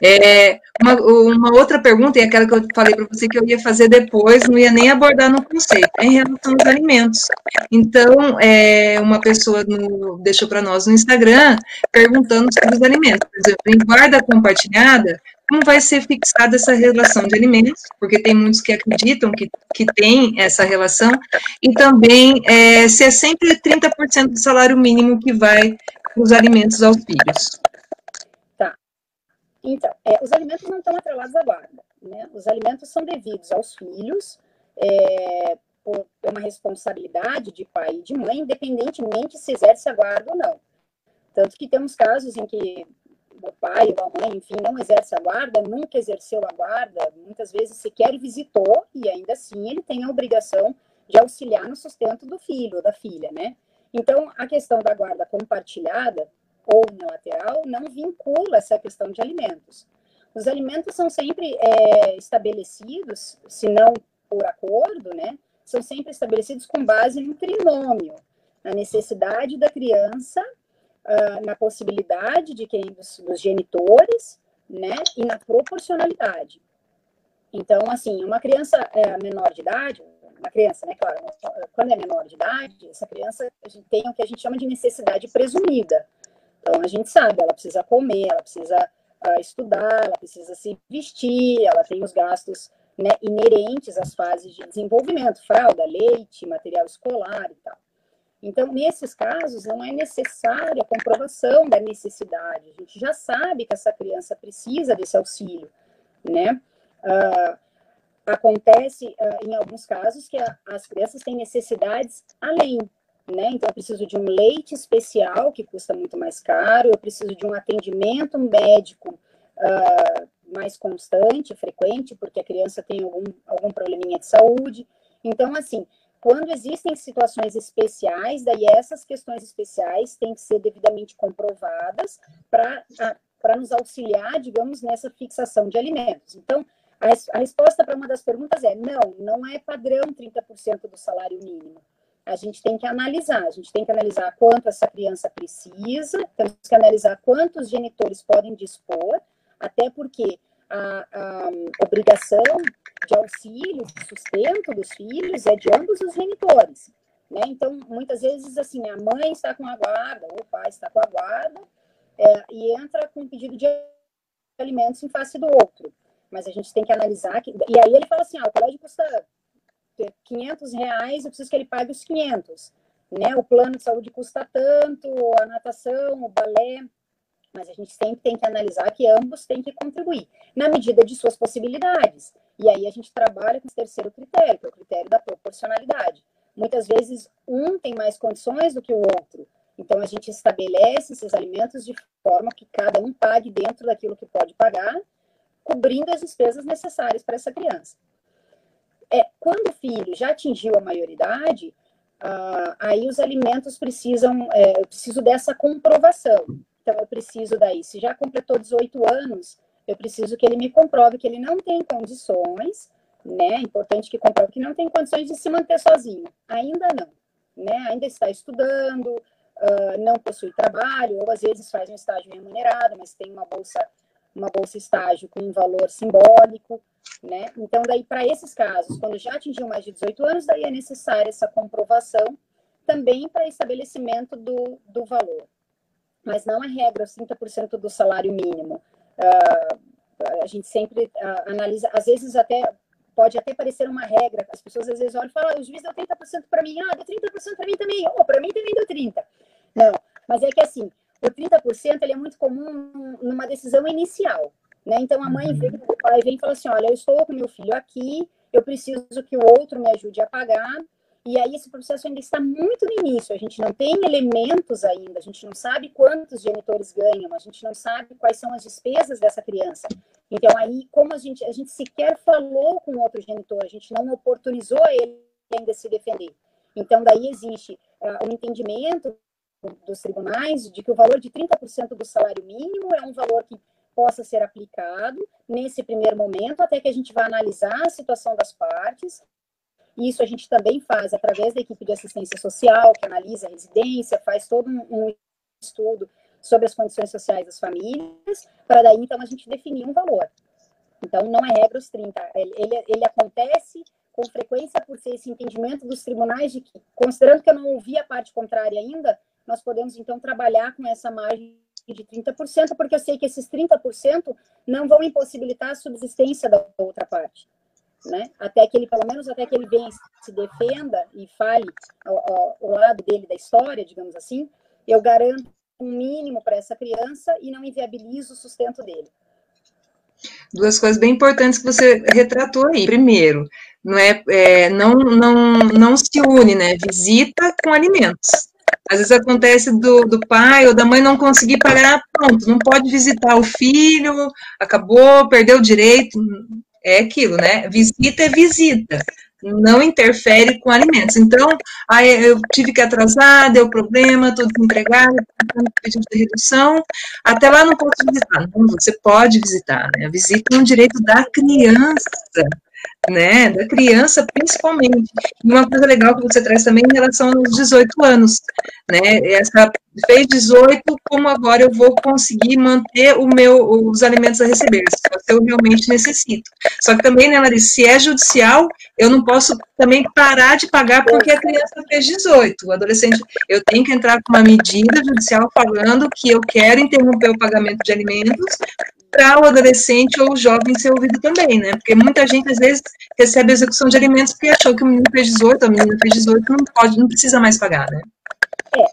É, uma, uma outra pergunta, e aquela que eu falei para você que eu ia fazer depois, não ia nem abordar no conceito, é em relação aos alimentos. Então, é, uma pessoa no, deixou para nós no Instagram perguntando sobre os alimentos. Por exemplo, em guarda compartilhada, como vai ser fixada essa relação de alimentos, porque tem muitos que acreditam que, que tem essa relação, e também é, se é sempre 30% do salário mínimo que vai os alimentos aos filhos. Tá. Então, é, os alimentos não estão atrelados à guarda. Né? Os alimentos são devidos aos filhos, é, por uma responsabilidade de pai e de mãe, independentemente se exerce a guarda ou não. Tanto que temos casos em que o pai ou a mãe, enfim, não exerce a guarda, nunca exerceu a guarda, muitas vezes sequer visitou, e ainda assim ele tem a obrigação de auxiliar no sustento do filho ou da filha, né? Então, a questão da guarda compartilhada ou unilateral não vincula essa questão de alimentos. Os alimentos são sempre é, estabelecidos, se não por acordo, né? São sempre estabelecidos com base no trinômio, na necessidade da criança uh, na possibilidade de quem dos, dos genitores, né, e na proporcionalidade. Então, assim, uma criança é, menor de idade, uma criança, né, claro, quando é menor de idade, essa criança tem o que a gente chama de necessidade presumida. Então, a gente sabe, ela precisa comer, ela precisa uh, estudar, ela precisa se vestir, ela tem os gastos né, inerentes às fases de desenvolvimento, fralda, leite, material escolar e tal. Então, nesses casos, não é necessária a comprovação da necessidade. A gente já sabe que essa criança precisa desse auxílio, né? Uh, acontece uh, em alguns casos que a, as crianças têm necessidades além, né? Então, eu preciso de um leite especial, que custa muito mais caro, eu preciso de um atendimento médico uh, mais constante, frequente, porque a criança tem algum, algum probleminha de saúde. Então, assim, quando existem situações especiais, daí essas questões especiais têm que ser devidamente comprovadas para nos auxiliar, digamos, nessa fixação de alimentos. Então, a, a resposta para uma das perguntas é: não, não é padrão 30% do salário mínimo. A gente tem que analisar, a gente tem que analisar quanto essa criança precisa, temos que analisar quantos genitores podem dispor, até porque a, a obrigação de auxílio, de sustento dos filhos é de ambos os genitores. Né? Então, muitas vezes, assim, a mãe está com a guarda, ou o pai está com a guarda, é, e entra com um pedido de alimentos em face do outro. Mas a gente tem que analisar. Que, e aí ele fala assim: ah, o colégio custa 500 reais, eu preciso que ele pague os 500. Né? O plano de saúde custa tanto, a natação, o balé. Mas a gente sempre tem que analisar que ambos têm que contribuir, na medida de suas possibilidades. E aí a gente trabalha com o terceiro critério, que é o critério da proporcionalidade. Muitas vezes um tem mais condições do que o outro. Então a gente estabelece esses alimentos de forma que cada um pague dentro daquilo que pode pagar, cobrindo as despesas necessárias para essa criança. É, quando o filho já atingiu a maioridade, ah, aí os alimentos precisam, é, eu preciso dessa comprovação. Então, eu preciso daí, se já completou 18 anos, eu preciso que ele me comprove que ele não tem condições, né? É importante que comprove que não tem condições de se manter sozinho. Ainda não, né? Ainda está estudando, uh, não possui trabalho, ou às vezes faz um estágio remunerado, mas tem uma bolsa, uma bolsa estágio com um valor simbólico, né? Então, daí, para esses casos, quando já atingiu mais de 18 anos, daí é necessária essa comprovação também para estabelecimento do, do valor mas não é regra os 30% do salário mínimo. Uh, a gente sempre uh, analisa, às vezes até pode até parecer uma regra, as pessoas às vezes olham e falam, ah, o juiz deu 30% para mim, ah, deu 30% para mim também, oh, para mim também deu 30%. Não, mas é que assim, o 30% ele é muito comum numa decisão inicial, né? Então a mãe uhum. vem, o pai vem e fala assim, olha, eu estou com meu filho aqui, eu preciso que o outro me ajude a pagar, e aí esse processo ainda está muito no início, a gente não tem elementos ainda, a gente não sabe quantos genitores ganham, a gente não sabe quais são as despesas dessa criança. Então aí, como a gente, a gente sequer falou com outro genitor, a gente não oportunizou ele ainda se defender. Então daí existe uh, um entendimento dos tribunais de que o valor de 30% do salário mínimo é um valor que possa ser aplicado nesse primeiro momento, até que a gente vá analisar a situação das partes, isso a gente também faz através da equipe de assistência social, que analisa a residência, faz todo um, estudo sobre as condições sociais das famílias, para daí, então, a gente definir um valor. Então, não é regra os 30. Ele, ele, acontece com frequência por ser esse entendimento dos tribunais de que, considerando que eu não ouvi a parte contrária ainda, nós podemos, então, trabalhar com essa margem de 30%, porque eu sei que esses 30% não vão impossibilitar a subsistência da outra parte né? Até que ele, pelo menos até que ele venha se defenda e fale o, o lado dele da história, digamos assim, eu garanto um mínimo para essa criança e não inviabilizo o sustento dele. Duas coisas bem importantes que você retratou aí. Primeiro, não é, é não, não, não se une, né? Visita com alimentos. Às vezes acontece do, do pai ou da mãe não conseguir pagar, pronto, não pode visitar o filho, acabou, perdeu o direito é aquilo, né? Visita é visita, não interfere com alimentos. Então, aí eu tive que atrasar, deu problema, estou desempregada, pedindo de redução, até lá não posso visitar. Não, você pode visitar, né? A visita é um direito da criança né, da criança principalmente. E uma coisa legal que você traz também em relação aos 18 anos, né, essa fez 18, como agora eu vou conseguir manter o meu, os alimentos a receber, se eu realmente necessito. Só que também, né, Larissa, se é judicial, eu não posso também parar de pagar porque a criança fez 18, o adolescente, eu tenho que entrar com uma medida judicial falando que eu quero interromper o pagamento de alimentos para o adolescente ou o jovem ser ouvido também, né? Porque muita gente, às vezes, recebe execução de alimentos porque achou que o menino fez 18, a menina fez 18, não pode, não precisa mais pagar, né? É,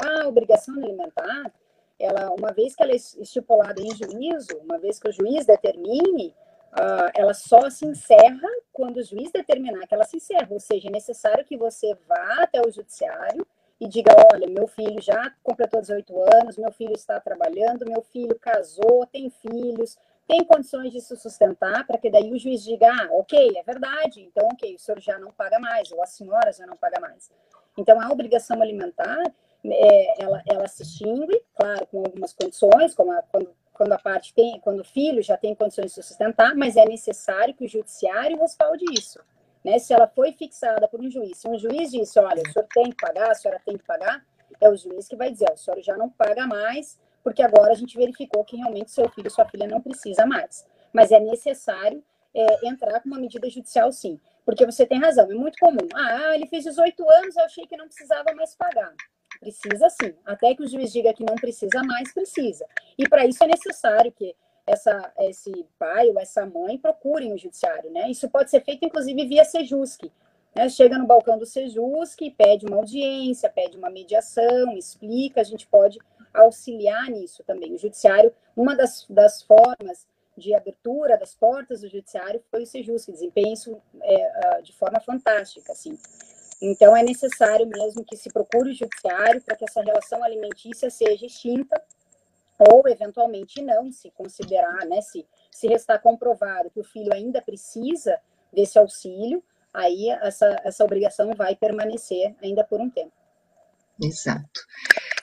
a, a obrigação alimentar, ela, uma vez que ela é estipulada em juízo, uma vez que o juiz determine, uh, ela só se encerra quando o juiz determinar que ela se encerra, ou seja, é necessário que você vá até o judiciário e diga, olha, meu filho já completou 18 anos, meu filho está trabalhando, meu filho casou, tem filhos, tem condições de se sustentar, para que daí o juiz diga, ah, ok, é verdade, então ok, o senhor já não paga mais, ou a senhora já não paga mais. Então, a obrigação alimentar, é, ela, ela se extingue, claro, com algumas condições, como a, quando, quando a parte tem, quando o filho já tem condições de se sustentar, mas é necessário que o judiciário respalde isso. Né? Se ela foi fixada por um juiz, se um juiz disse, olha, o senhor tem que pagar, a senhora tem que pagar, é o juiz que vai dizer, o senhor já não paga mais, porque agora a gente verificou que realmente seu filho, sua filha não precisa mais. Mas é necessário é, entrar com uma medida judicial, sim. Porque você tem razão, é muito comum. Ah, ele fez 18 anos, eu achei que não precisava mais pagar. Precisa sim. Até que o juiz diga que não precisa mais, precisa. E para isso é necessário que essa, esse pai ou essa mãe procurem o judiciário, né? Isso pode ser feito, inclusive, via Sejusc. Né? Chega no balcão do Sejusc, pede uma audiência, pede uma mediação, explica, a gente pode auxiliar nisso também. O judiciário, uma das, das formas de abertura das portas do judiciário foi o Sejusc, desempenha isso é, de forma fantástica, assim. Então, é necessário mesmo que se procure o judiciário para que essa relação alimentícia seja extinta ou, eventualmente, não, se considerar, né, se, se restar comprovado que o filho ainda precisa desse auxílio, aí essa, essa obrigação vai permanecer ainda por um tempo. Exato.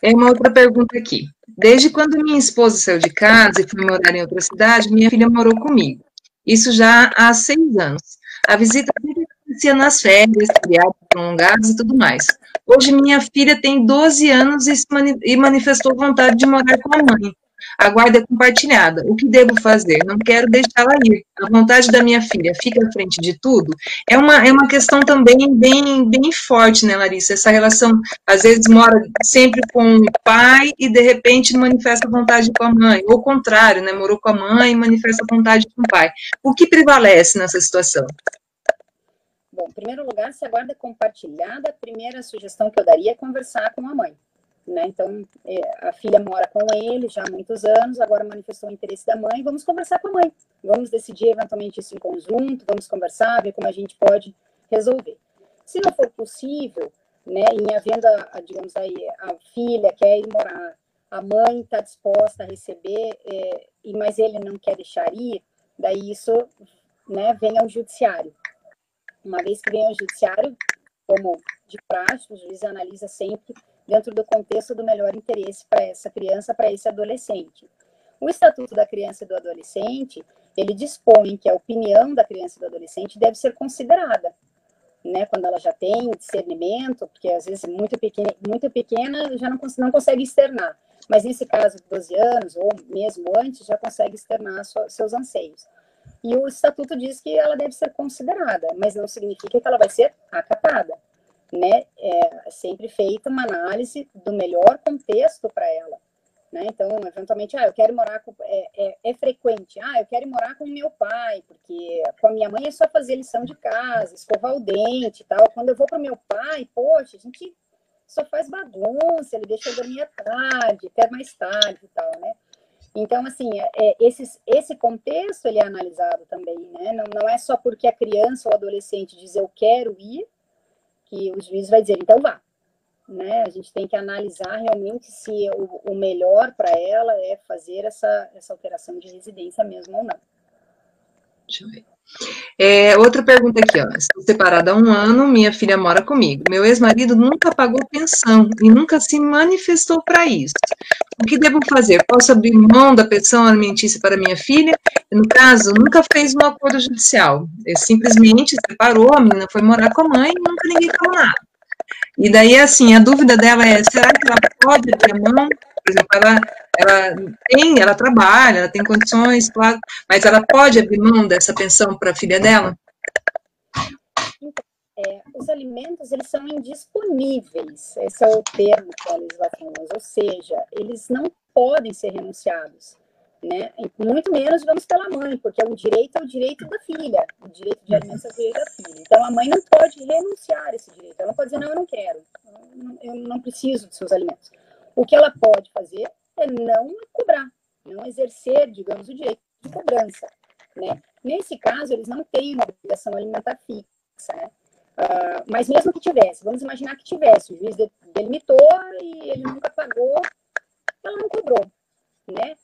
É uma outra pergunta aqui. Desde quando minha esposa saiu de casa e foi morar em outra cidade, minha filha morou comigo. Isso já há seis anos. A visita sempre acontecia nas férias, criados prolongados e tudo mais. Hoje minha filha tem 12 anos e, mani e manifestou vontade de morar com a mãe. A guarda é compartilhada. O que devo fazer? Não quero deixá-la ir. A vontade da minha filha fica à frente de tudo. É uma, é uma questão também bem, bem forte, né, Larissa? Essa relação, às vezes, mora sempre com o pai e, de repente, manifesta vontade com a mãe. Ou o contrário, né? Morou com a mãe e manifesta vontade com o pai. O que prevalece nessa situação? Bom, em primeiro lugar, se a guarda é compartilhada, a primeira sugestão que eu daria é conversar com a mãe. Né? Então, é, a filha mora com ele já há muitos anos, agora manifestou o interesse da mãe, vamos conversar com a mãe. Vamos decidir eventualmente isso em conjunto, vamos conversar, ver como a gente pode resolver. Se não for possível, né, em havendo, a, digamos aí, a filha quer ir morar, a mãe está disposta a receber, é, mas ele não quer deixar ir, daí isso né, vem ao judiciário. Uma vez que vem ao judiciário, como de praxe, o juiz analisa sempre dentro do contexto do melhor interesse para essa criança, para esse adolescente. O Estatuto da Criança e do Adolescente, ele dispõe que a opinião da criança e do adolescente deve ser considerada, né, quando ela já tem discernimento, porque às vezes muito pequena, muito pequena já não, não consegue externar, mas nesse caso de 12 anos, ou mesmo antes, já consegue externar seus anseios. E o estatuto diz que ela deve ser considerada, mas não significa que ela vai ser acatada, né? É sempre feita uma análise do melhor contexto para ela, né? Então, eventualmente, ah, eu quero morar com é, é, é, frequente, ah, eu quero morar com meu pai, porque com a minha mãe é só fazer lição de casa, escovar o dente e tal. Quando eu vou para o meu pai, poxa, a gente só faz bagunça, ele deixa eu dormir à tarde, até mais tarde e tal, né? Então, assim, é, é esse, contexto ele é analisado também, né? Não, não é só porque a criança ou adolescente diz eu quero ir, que o juiz vai dizer, então vá. Né? A gente tem que analisar realmente se o, o melhor para ela é fazer essa, essa alteração de residência mesmo ou não. Deixa eu ver. É, outra pergunta aqui, ó. Estou separada há um ano, minha filha mora comigo. Meu ex-marido nunca pagou pensão e nunca se manifestou para isso. O que devo fazer? Posso abrir mão da pensão alimentícia para minha filha? No caso, nunca fez um acordo judicial. Ele simplesmente separou, a menina foi morar com a mãe e nunca ninguém falou nada. E daí, assim, a dúvida dela é, será que ela pode abrir mão? Exemplo, ela, ela tem, ela trabalha, ela tem condições, claro, mas ela pode abrir mão dessa pensão para a filha dela? É, os alimentos, eles são indisponíveis, esse é o termo que a legislação usa, ou seja, eles não podem ser renunciados né? Muito menos vamos pela mãe, porque o direito é o direito da filha, o direito de alimentos é o direito da filha. Então a mãe não pode renunciar a esse direito. Ela pode dizer não, eu não quero, eu não preciso dos seus alimentos. O que ela pode fazer é não cobrar, não exercer, digamos, o direito de cobrança. Né? Nesse caso, eles não têm uma obrigação alimentar fixa, né? Uh, mas mesmo que tivesse, vamos imaginar que tivesse, o juiz delimitou e ele nunca pagou, ela não cobrou, né?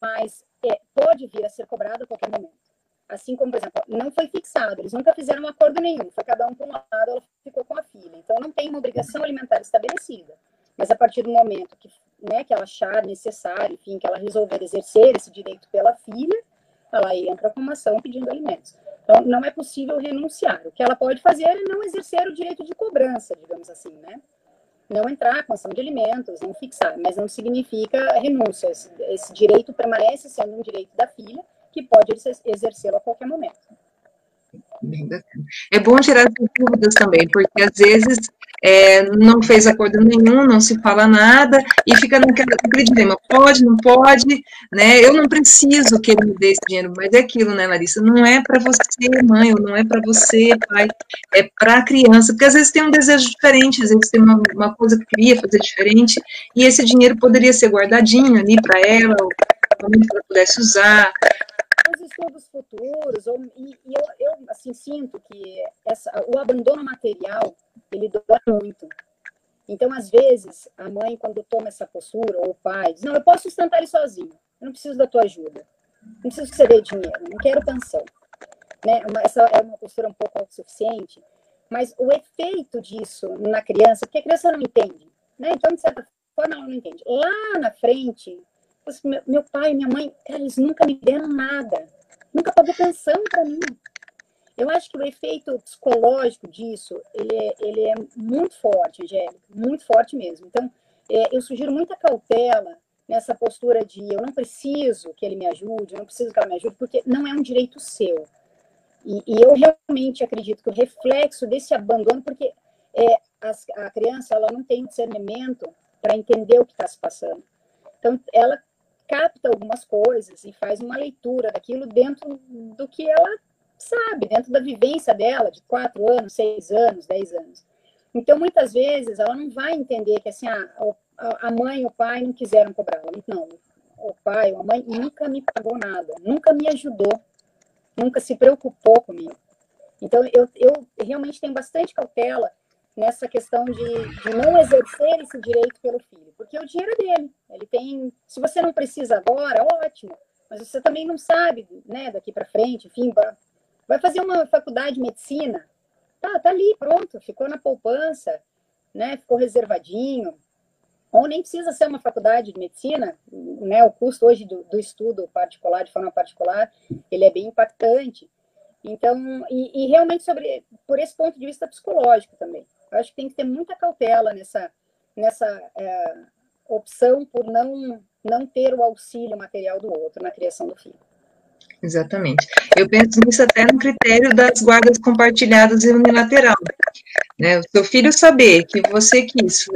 Mas é, pode vir a ser cobrado a qualquer momento. Assim como, por exemplo, não foi fixado, eles nunca fizeram um acordo nenhum, foi cada um para um lado, ela ficou com a filha. Então, não tem uma obrigação alimentar estabelecida. Mas a partir do momento que, né, que ela achar necessário, enfim, que ela resolver exercer esse direito pela filha, ela entra com uma ação pedindo alimentos. Então, não é possível renunciar. O que ela pode fazer é não exercer o direito de cobrança, digamos assim, né? Não entrar com ação de alimentos, não fixar, mas não significa renúncia. Esse, esse direito permanece sendo um direito da filha, que pode exercê-lo a qualquer momento. É bom tirar essas dúvidas também, porque às vezes é, não fez acordo nenhum, não se fala nada, e fica naquele dilema, pode, não pode, né, eu não preciso que ele me dê esse dinheiro, mas é aquilo, né, Larissa, não é para você, mãe, ou não é para você, pai, é para a criança, porque às vezes tem um desejo diferente, às vezes tem uma, uma coisa que queria fazer diferente, e esse dinheiro poderia ser guardadinho ali para ela, ou para ela pudesse usar, os estudos futuros, ou, e, e eu, eu, assim, sinto que essa, o abandono material, ele dói muito. Então, às vezes, a mãe, quando toma essa postura, ou o pai, diz, não, eu posso sustentar ele sozinho, eu não preciso da tua ajuda, não preciso que você dê dinheiro, não quero pensão. Né? Essa é uma postura um pouco autossuficiente, mas o efeito disso na criança, porque a criança não entende, né? Então, de certa forma, ela não entende. Lá na frente, meu pai e minha mãe, cara, eles nunca me deram nada, nunca pagou pensão para mim. Eu acho que o efeito psicológico disso, ele é, ele é muito forte, Angélica, muito forte mesmo. Então, é, eu sugiro muita cautela nessa postura de eu não preciso que ele me ajude, eu não preciso que ela me ajude, porque não é um direito seu. E, e eu realmente acredito que o reflexo desse abandono, porque é, a, a criança ela não tem discernimento para entender o que está se passando. Então, ela capta algumas coisas e faz uma leitura daquilo dentro do que ela sabe, dentro da vivência dela, de quatro anos, seis anos, dez anos. Então, muitas vezes, ela não vai entender que assim, ah, a mãe e o pai não quiseram cobrar. Não, o pai ou a mãe nunca me pagou nada, nunca me ajudou, nunca se preocupou comigo. Então, eu, eu realmente tenho bastante cautela nessa questão de, de não exercer esse direito pelo filho, porque o dinheiro é dele. Ele tem, se você não precisa agora, ótimo, mas você também não sabe, né, daqui para frente, enfim, vai fazer uma faculdade de medicina, tá, tá ali, pronto, ficou na poupança, né, ficou reservadinho, ou nem precisa ser uma faculdade de medicina, né, o custo hoje do, do estudo particular, de forma particular, ele é bem impactante. Então, e, e realmente sobre, por esse ponto de vista psicológico também. Eu acho que tem que ter muita cautela nessa, nessa é, opção por não, não ter o auxílio material do outro na criação do filho. Exatamente. Eu penso nisso até no critério das guardas compartilhadas e unilateral. Né? O seu filho saber que você quis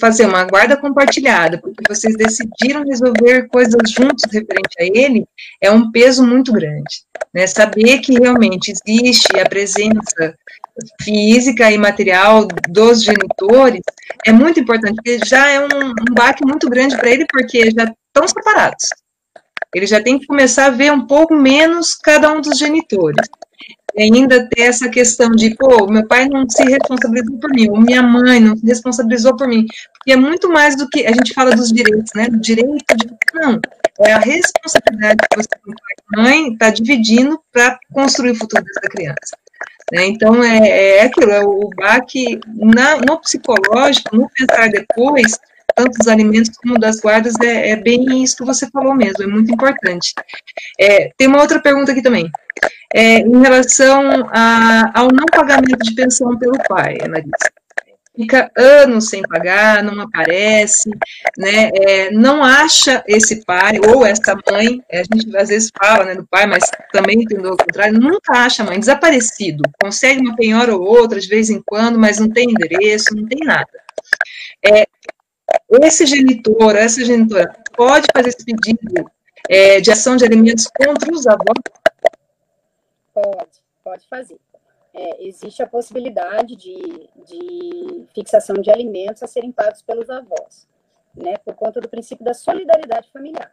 fazer uma guarda compartilhada, porque vocês decidiram resolver coisas juntos referente a ele, é um peso muito grande. Né? Saber que realmente existe a presença física e material dos genitores é muito importante, porque já é um, um baque muito grande para ele, porque já estão separados. Ele já tem que começar a ver um pouco menos cada um dos genitores. E ainda ter essa questão de, pô, meu pai não se responsabilizou por mim, ou minha mãe não se responsabilizou por mim. E é muito mais do que a gente fala dos direitos, né? Do direito de. Não, é a responsabilidade que você, pai e mãe, está dividindo para construir o futuro dessa criança. Né? Então, é, é aquilo, é o baque na, no psicológico, no pensar depois, tanto dos alimentos como das guardas, é, é, bem isso que você falou mesmo, é muito importante. É, tem uma outra pergunta aqui também, é, em relação a, ao não pagamento de pensão pelo pai, Larissa fica anos sem pagar, não aparece, né, é, não acha esse pai ou essa mãe, é, a gente às vezes fala, né, do pai, mas também tem do contrário, nunca acha a mãe, desaparecido, consegue uma penhora ou outra de vez em quando, mas não tem endereço, não tem nada. É, esse genitor, essa genitora, pode fazer esse pedido é, de ação de alimentos contra os avós? Pode, pode fazer é, existe a possibilidade de, de fixação de alimentos a serem pagos pelos avós, né, por conta do princípio da solidariedade familiar.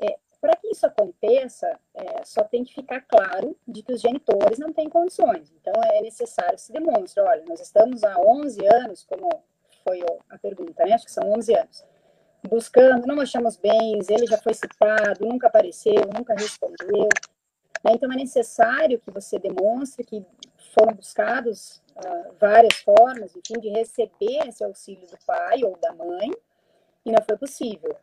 É, Para que isso aconteça, é, só tem que ficar claro de que os genitores não têm condições. Então, é necessário que se demonstre, olha, nós estamos há 11 anos, como foi a pergunta, né? Acho que são 11 anos. Buscando, não achamos bens, ele já foi citado, nunca apareceu, nunca respondeu. Né? Então, é necessário que você demonstre que foram buscados uh, várias formas, enfim, de receber esse auxílio do pai ou da mãe, e não foi possível.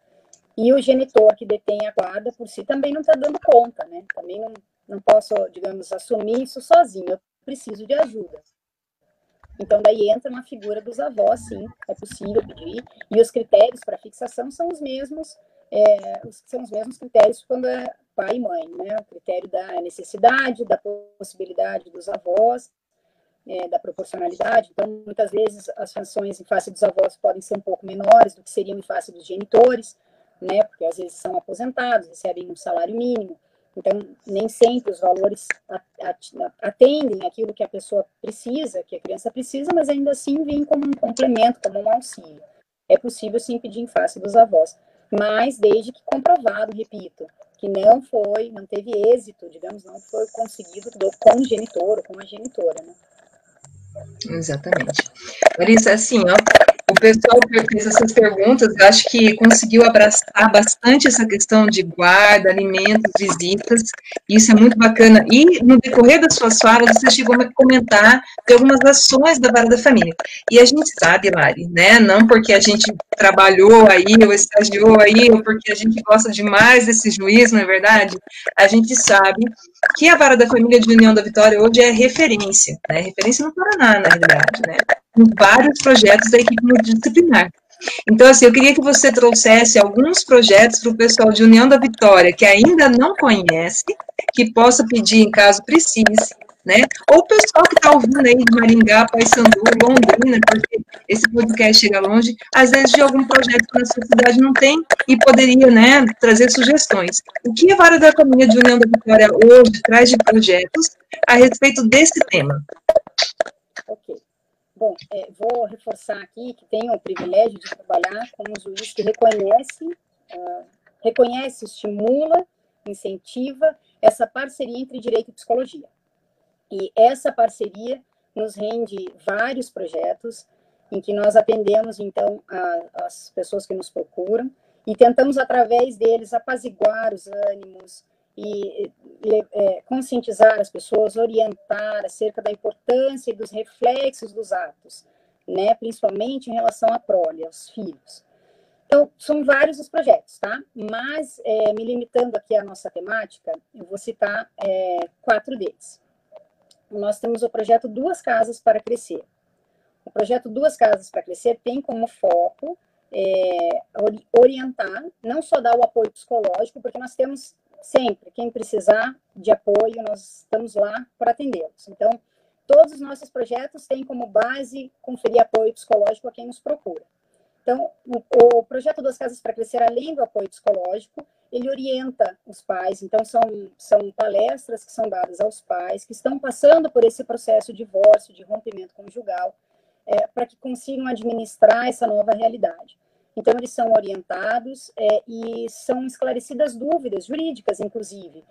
E o genitor que detém a guarda por si também não está dando conta, né? Também não, não posso, digamos, assumir isso sozinho, eu preciso de ajuda. Então, daí entra uma figura dos avós, sim, é possível pedir, e os critérios para fixação são os mesmos, é, são os mesmos critérios quando é pai e mãe, né? O critério da necessidade, da possibilidade dos avós, é, da proporcionalidade. Então, muitas vezes, as sanções em face dos avós podem ser um pouco menores do que seriam em face dos genitores, né? Porque às vezes são aposentados, recebem um salário mínimo. Então, nem sempre os valores atendem aquilo que a pessoa precisa, que a criança precisa, mas ainda assim vem como um complemento, como um auxílio. É possível sim pedir em face dos avós, mas desde que comprovado, repito, que não foi, não teve êxito, digamos, não foi conseguido com o genitor ou com a genitora, né? Exatamente. Larissa, assim, ó, pessoal que fez essas perguntas, acho que conseguiu abraçar bastante essa questão de guarda, alimentos, visitas, isso é muito bacana. E no decorrer das suas falas, você chegou a comentar de algumas ações da Vara da Família. E a gente sabe, Lari, né, não porque a gente trabalhou aí, ou estagiou aí, ou porque a gente gosta demais desse juiz, não é verdade? A gente sabe que a Vara da Família de União da Vitória hoje é referência, né, referência no Paraná, na realidade, né, em vários projetos da equipe multidisciplinar. Então, assim, eu queria que você trouxesse alguns projetos para o pessoal de União da Vitória que ainda não conhece, que possa pedir em caso precise, né? Ou o pessoal que está ouvindo aí de Maringá, Paysandu, Londrina, porque esse podcast chega longe, às vezes de algum projeto que na sua cidade não tem e poderia, né, trazer sugestões. O que a Vara da Família de União da Vitória hoje traz de projetos a respeito desse tema? Ok. Bom, é, vou reforçar aqui que tenho o privilégio de trabalhar com um juiz que reconhece, uh, reconhece, estimula, incentiva essa parceria entre direito e psicologia. E essa parceria nos rende vários projetos em que nós atendemos, então, a, as pessoas que nos procuram e tentamos, através deles, apaziguar os ânimos, e é, conscientizar as pessoas, orientar acerca da importância e dos reflexos dos atos, né, principalmente em relação à prole, aos filhos. Então, são vários os projetos, tá? Mas, é, me limitando aqui à nossa temática, eu vou citar é, quatro deles. Nós temos o projeto Duas Casas para Crescer. O projeto Duas Casas para Crescer tem como foco é, orientar, não só dar o apoio psicológico, porque nós temos sempre. Quem precisar de apoio, nós estamos lá para atendê-los. Então, todos os nossos projetos têm como base conferir apoio psicológico a quem nos procura. Então, o, o projeto Duas Casas para Crescer, além do apoio psicológico, ele orienta os pais. Então, são, são palestras que são dadas aos pais que estão passando por esse processo de divórcio, de rompimento conjugal, é, para que consigam administrar essa nova realidade. Então, eles são orientados é, e são esclarecidas dúvidas jurídicas, inclusive.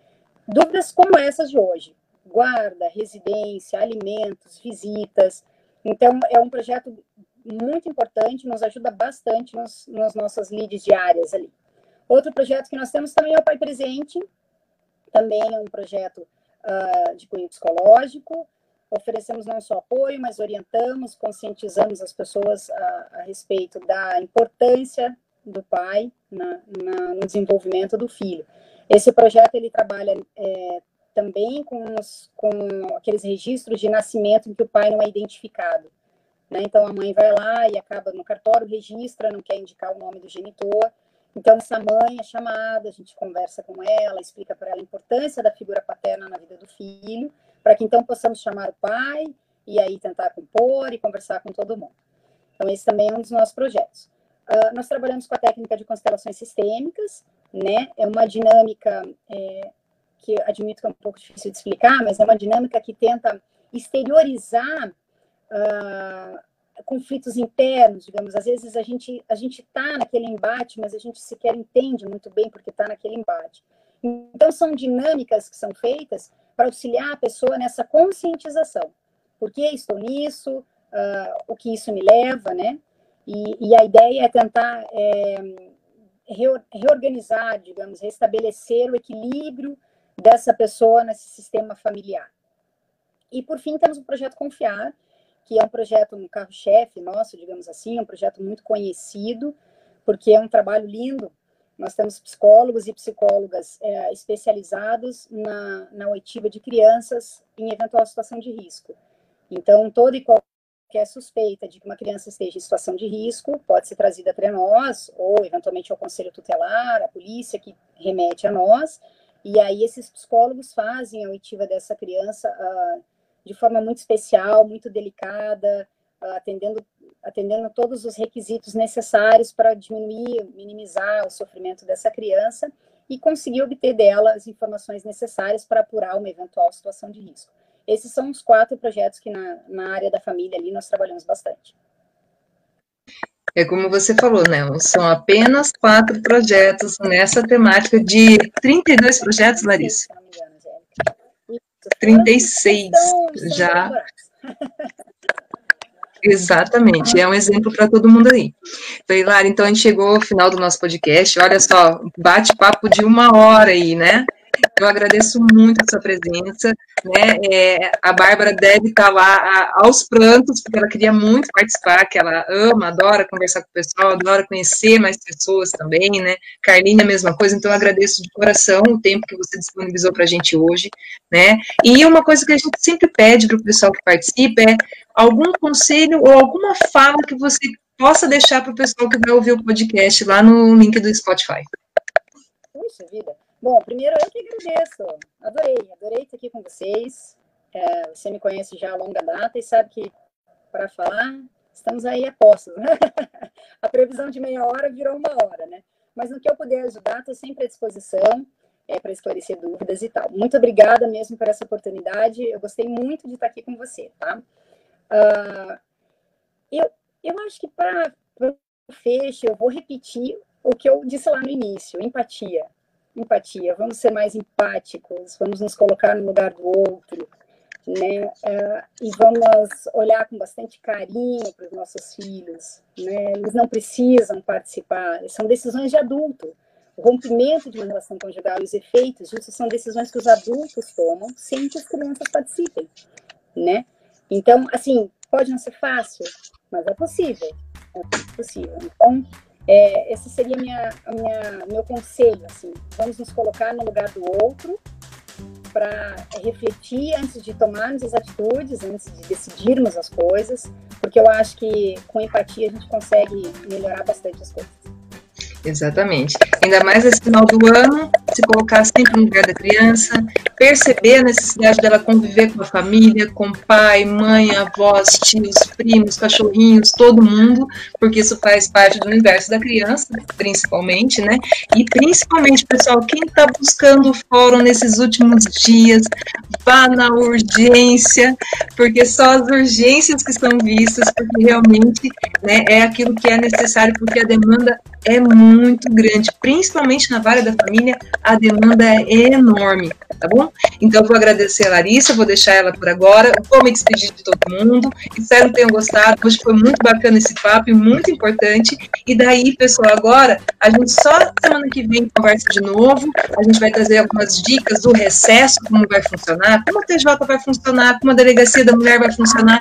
Dúvidas como essas de hoje: guarda, residência, alimentos, visitas. Então, é um projeto muito importante, nos ajuda bastante nos, nas nossas leads diárias ali. Outro projeto que nós temos também é o Pai Presente, também é um projeto uh, de cunho psicológico, oferecemos não só apoio, mas orientamos, conscientizamos as pessoas a, a respeito da importância do pai na, na, no desenvolvimento do filho. Esse projeto ele trabalha é, também com, os, com aqueles registros de nascimento em que o pai não é identificado. Né? Então a mãe vai lá e acaba no cartório, registra, não quer indicar o nome do genitor. Então essa mãe é chamada, a gente conversa com ela, explica para ela a importância da figura paterna na vida do filho para que então possamos chamar o pai e aí tentar compor e conversar com todo mundo. Então, esse também é um dos nossos projetos. Uh, nós trabalhamos com a técnica de constelações sistêmicas, né? É uma dinâmica é, que admito que é um pouco difícil de explicar, mas é uma dinâmica que tenta exteriorizar uh, conflitos internos, digamos. Às vezes a gente a gente está naquele embate, mas a gente sequer entende muito bem porque está naquele embate. Então, são dinâmicas que são feitas para auxiliar a pessoa nessa conscientização. Por que estou nisso? Uh, o que isso me leva, né? E, e a ideia é tentar é, reorganizar, digamos, restabelecer o equilíbrio dessa pessoa nesse sistema familiar. E, por fim, temos o projeto Confiar, que é um projeto, um carro-chefe nosso, digamos assim, um projeto muito conhecido, porque é um trabalho lindo. Nós temos psicólogos e psicólogas é, especializados na, na oitiva de crianças em eventual situação de risco. Então, toda e qualquer suspeita de que uma criança esteja em situação de risco pode ser trazida até nós, ou eventualmente ao conselho tutelar, a polícia que remete a nós, e aí esses psicólogos fazem a oitiva dessa criança uh, de forma muito especial, muito delicada, uh, atendendo atendendo todos os requisitos necessários para diminuir, minimizar o sofrimento dessa criança e conseguir obter dela as informações necessárias para apurar uma eventual situação de risco. Esses são os quatro projetos que na, na área da família ali nós trabalhamos bastante. É como você falou, né? São apenas quatro projetos nessa temática de 32 projetos, Larissa. Sim, se não me engano, Angélica. 36 já. Exatamente, é um exemplo para todo mundo aí. Então, Hilário, então a gente chegou ao final do nosso podcast. Olha só, bate-papo de uma hora aí, né? Eu agradeço muito a sua presença, né? É, a Bárbara deve estar lá a, aos prantos, porque ela queria muito participar, que ela ama, adora conversar com o pessoal, adora conhecer mais pessoas também, né? Carlinha, a mesma coisa, então eu agradeço de coração o tempo que você disponibilizou para a gente hoje, né? E uma coisa que a gente sempre pede para o pessoal que participa é algum conselho ou alguma fala que você possa deixar para o pessoal que vai ouvir o podcast lá no link do Spotify. Puxa vida. Bom, primeiro eu que agradeço. Adorei, adorei estar aqui com vocês. É, você me conhece já há longa data e sabe que para falar estamos aí a postos. Né? a previsão de meia hora virou uma hora, né? Mas no que eu puder ajudar, estou sempre à disposição é, para esclarecer dúvidas e tal. Muito obrigada mesmo por essa oportunidade. Eu gostei muito de estar aqui com você, tá? Uh, eu, eu acho que para o fecho, eu vou repetir o que eu disse lá no início: empatia empatia, vamos ser mais empáticos, vamos nos colocar no lugar do outro, né? Uh, e vamos olhar com bastante carinho para os nossos filhos, né? Eles não precisam participar, são decisões de adulto. O rompimento de uma relação conjugal os efeitos disso são decisões que os adultos tomam sem que as crianças participem, né? Então, assim, pode não ser fácil, mas é possível, é possível. Então, é, esse seria minha, minha, meu conselho, assim, vamos nos colocar no lugar do outro para refletir antes de tomarmos as atitudes, antes de decidirmos as coisas, porque eu acho que com empatia a gente consegue melhorar bastante as coisas. Exatamente. Ainda mais nesse final do ano, se colocar sempre no lugar da criança, perceber a necessidade dela conviver com a família, com pai, mãe, avós, tios, primos, cachorrinhos, todo mundo, porque isso faz parte do universo da criança, principalmente, né? E principalmente, pessoal, quem está buscando o fórum nesses últimos dias, vá na urgência, porque só as urgências que são vistas, porque realmente né, é aquilo que é necessário, porque a demanda é muito grande, principalmente na vara da família, a demanda é enorme, tá bom? Então, eu vou agradecer a Larissa, vou deixar ela por agora, vou me despedir de todo mundo, espero que tenham gostado, hoje foi muito bacana esse papo muito importante, e daí, pessoal, agora, a gente só semana que vem conversa de novo, a gente vai trazer algumas dicas do recesso, como vai funcionar, como a TJ vai funcionar, como a Delegacia da Mulher vai funcionar,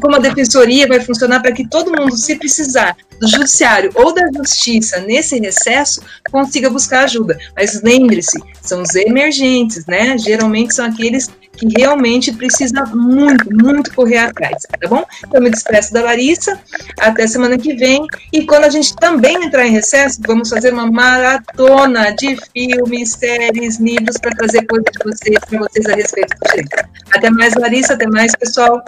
como a Defensoria vai funcionar, para que todo mundo, se precisar do Judiciário ou da Justiça nesse recesso, consiga buscar ajuda. Mas lembre-se, são os emergentes, né? Geralmente são aqueles que realmente precisa muito, muito correr atrás, tá bom? Então, me despeço da Larissa, até semana que vem, e quando a gente também entrar em recesso, vamos fazer uma maratona de filmes, séries, livros, para trazer coisas de vocês, para vocês a respeito do direito. Até mais, Larissa, até mais, pessoal.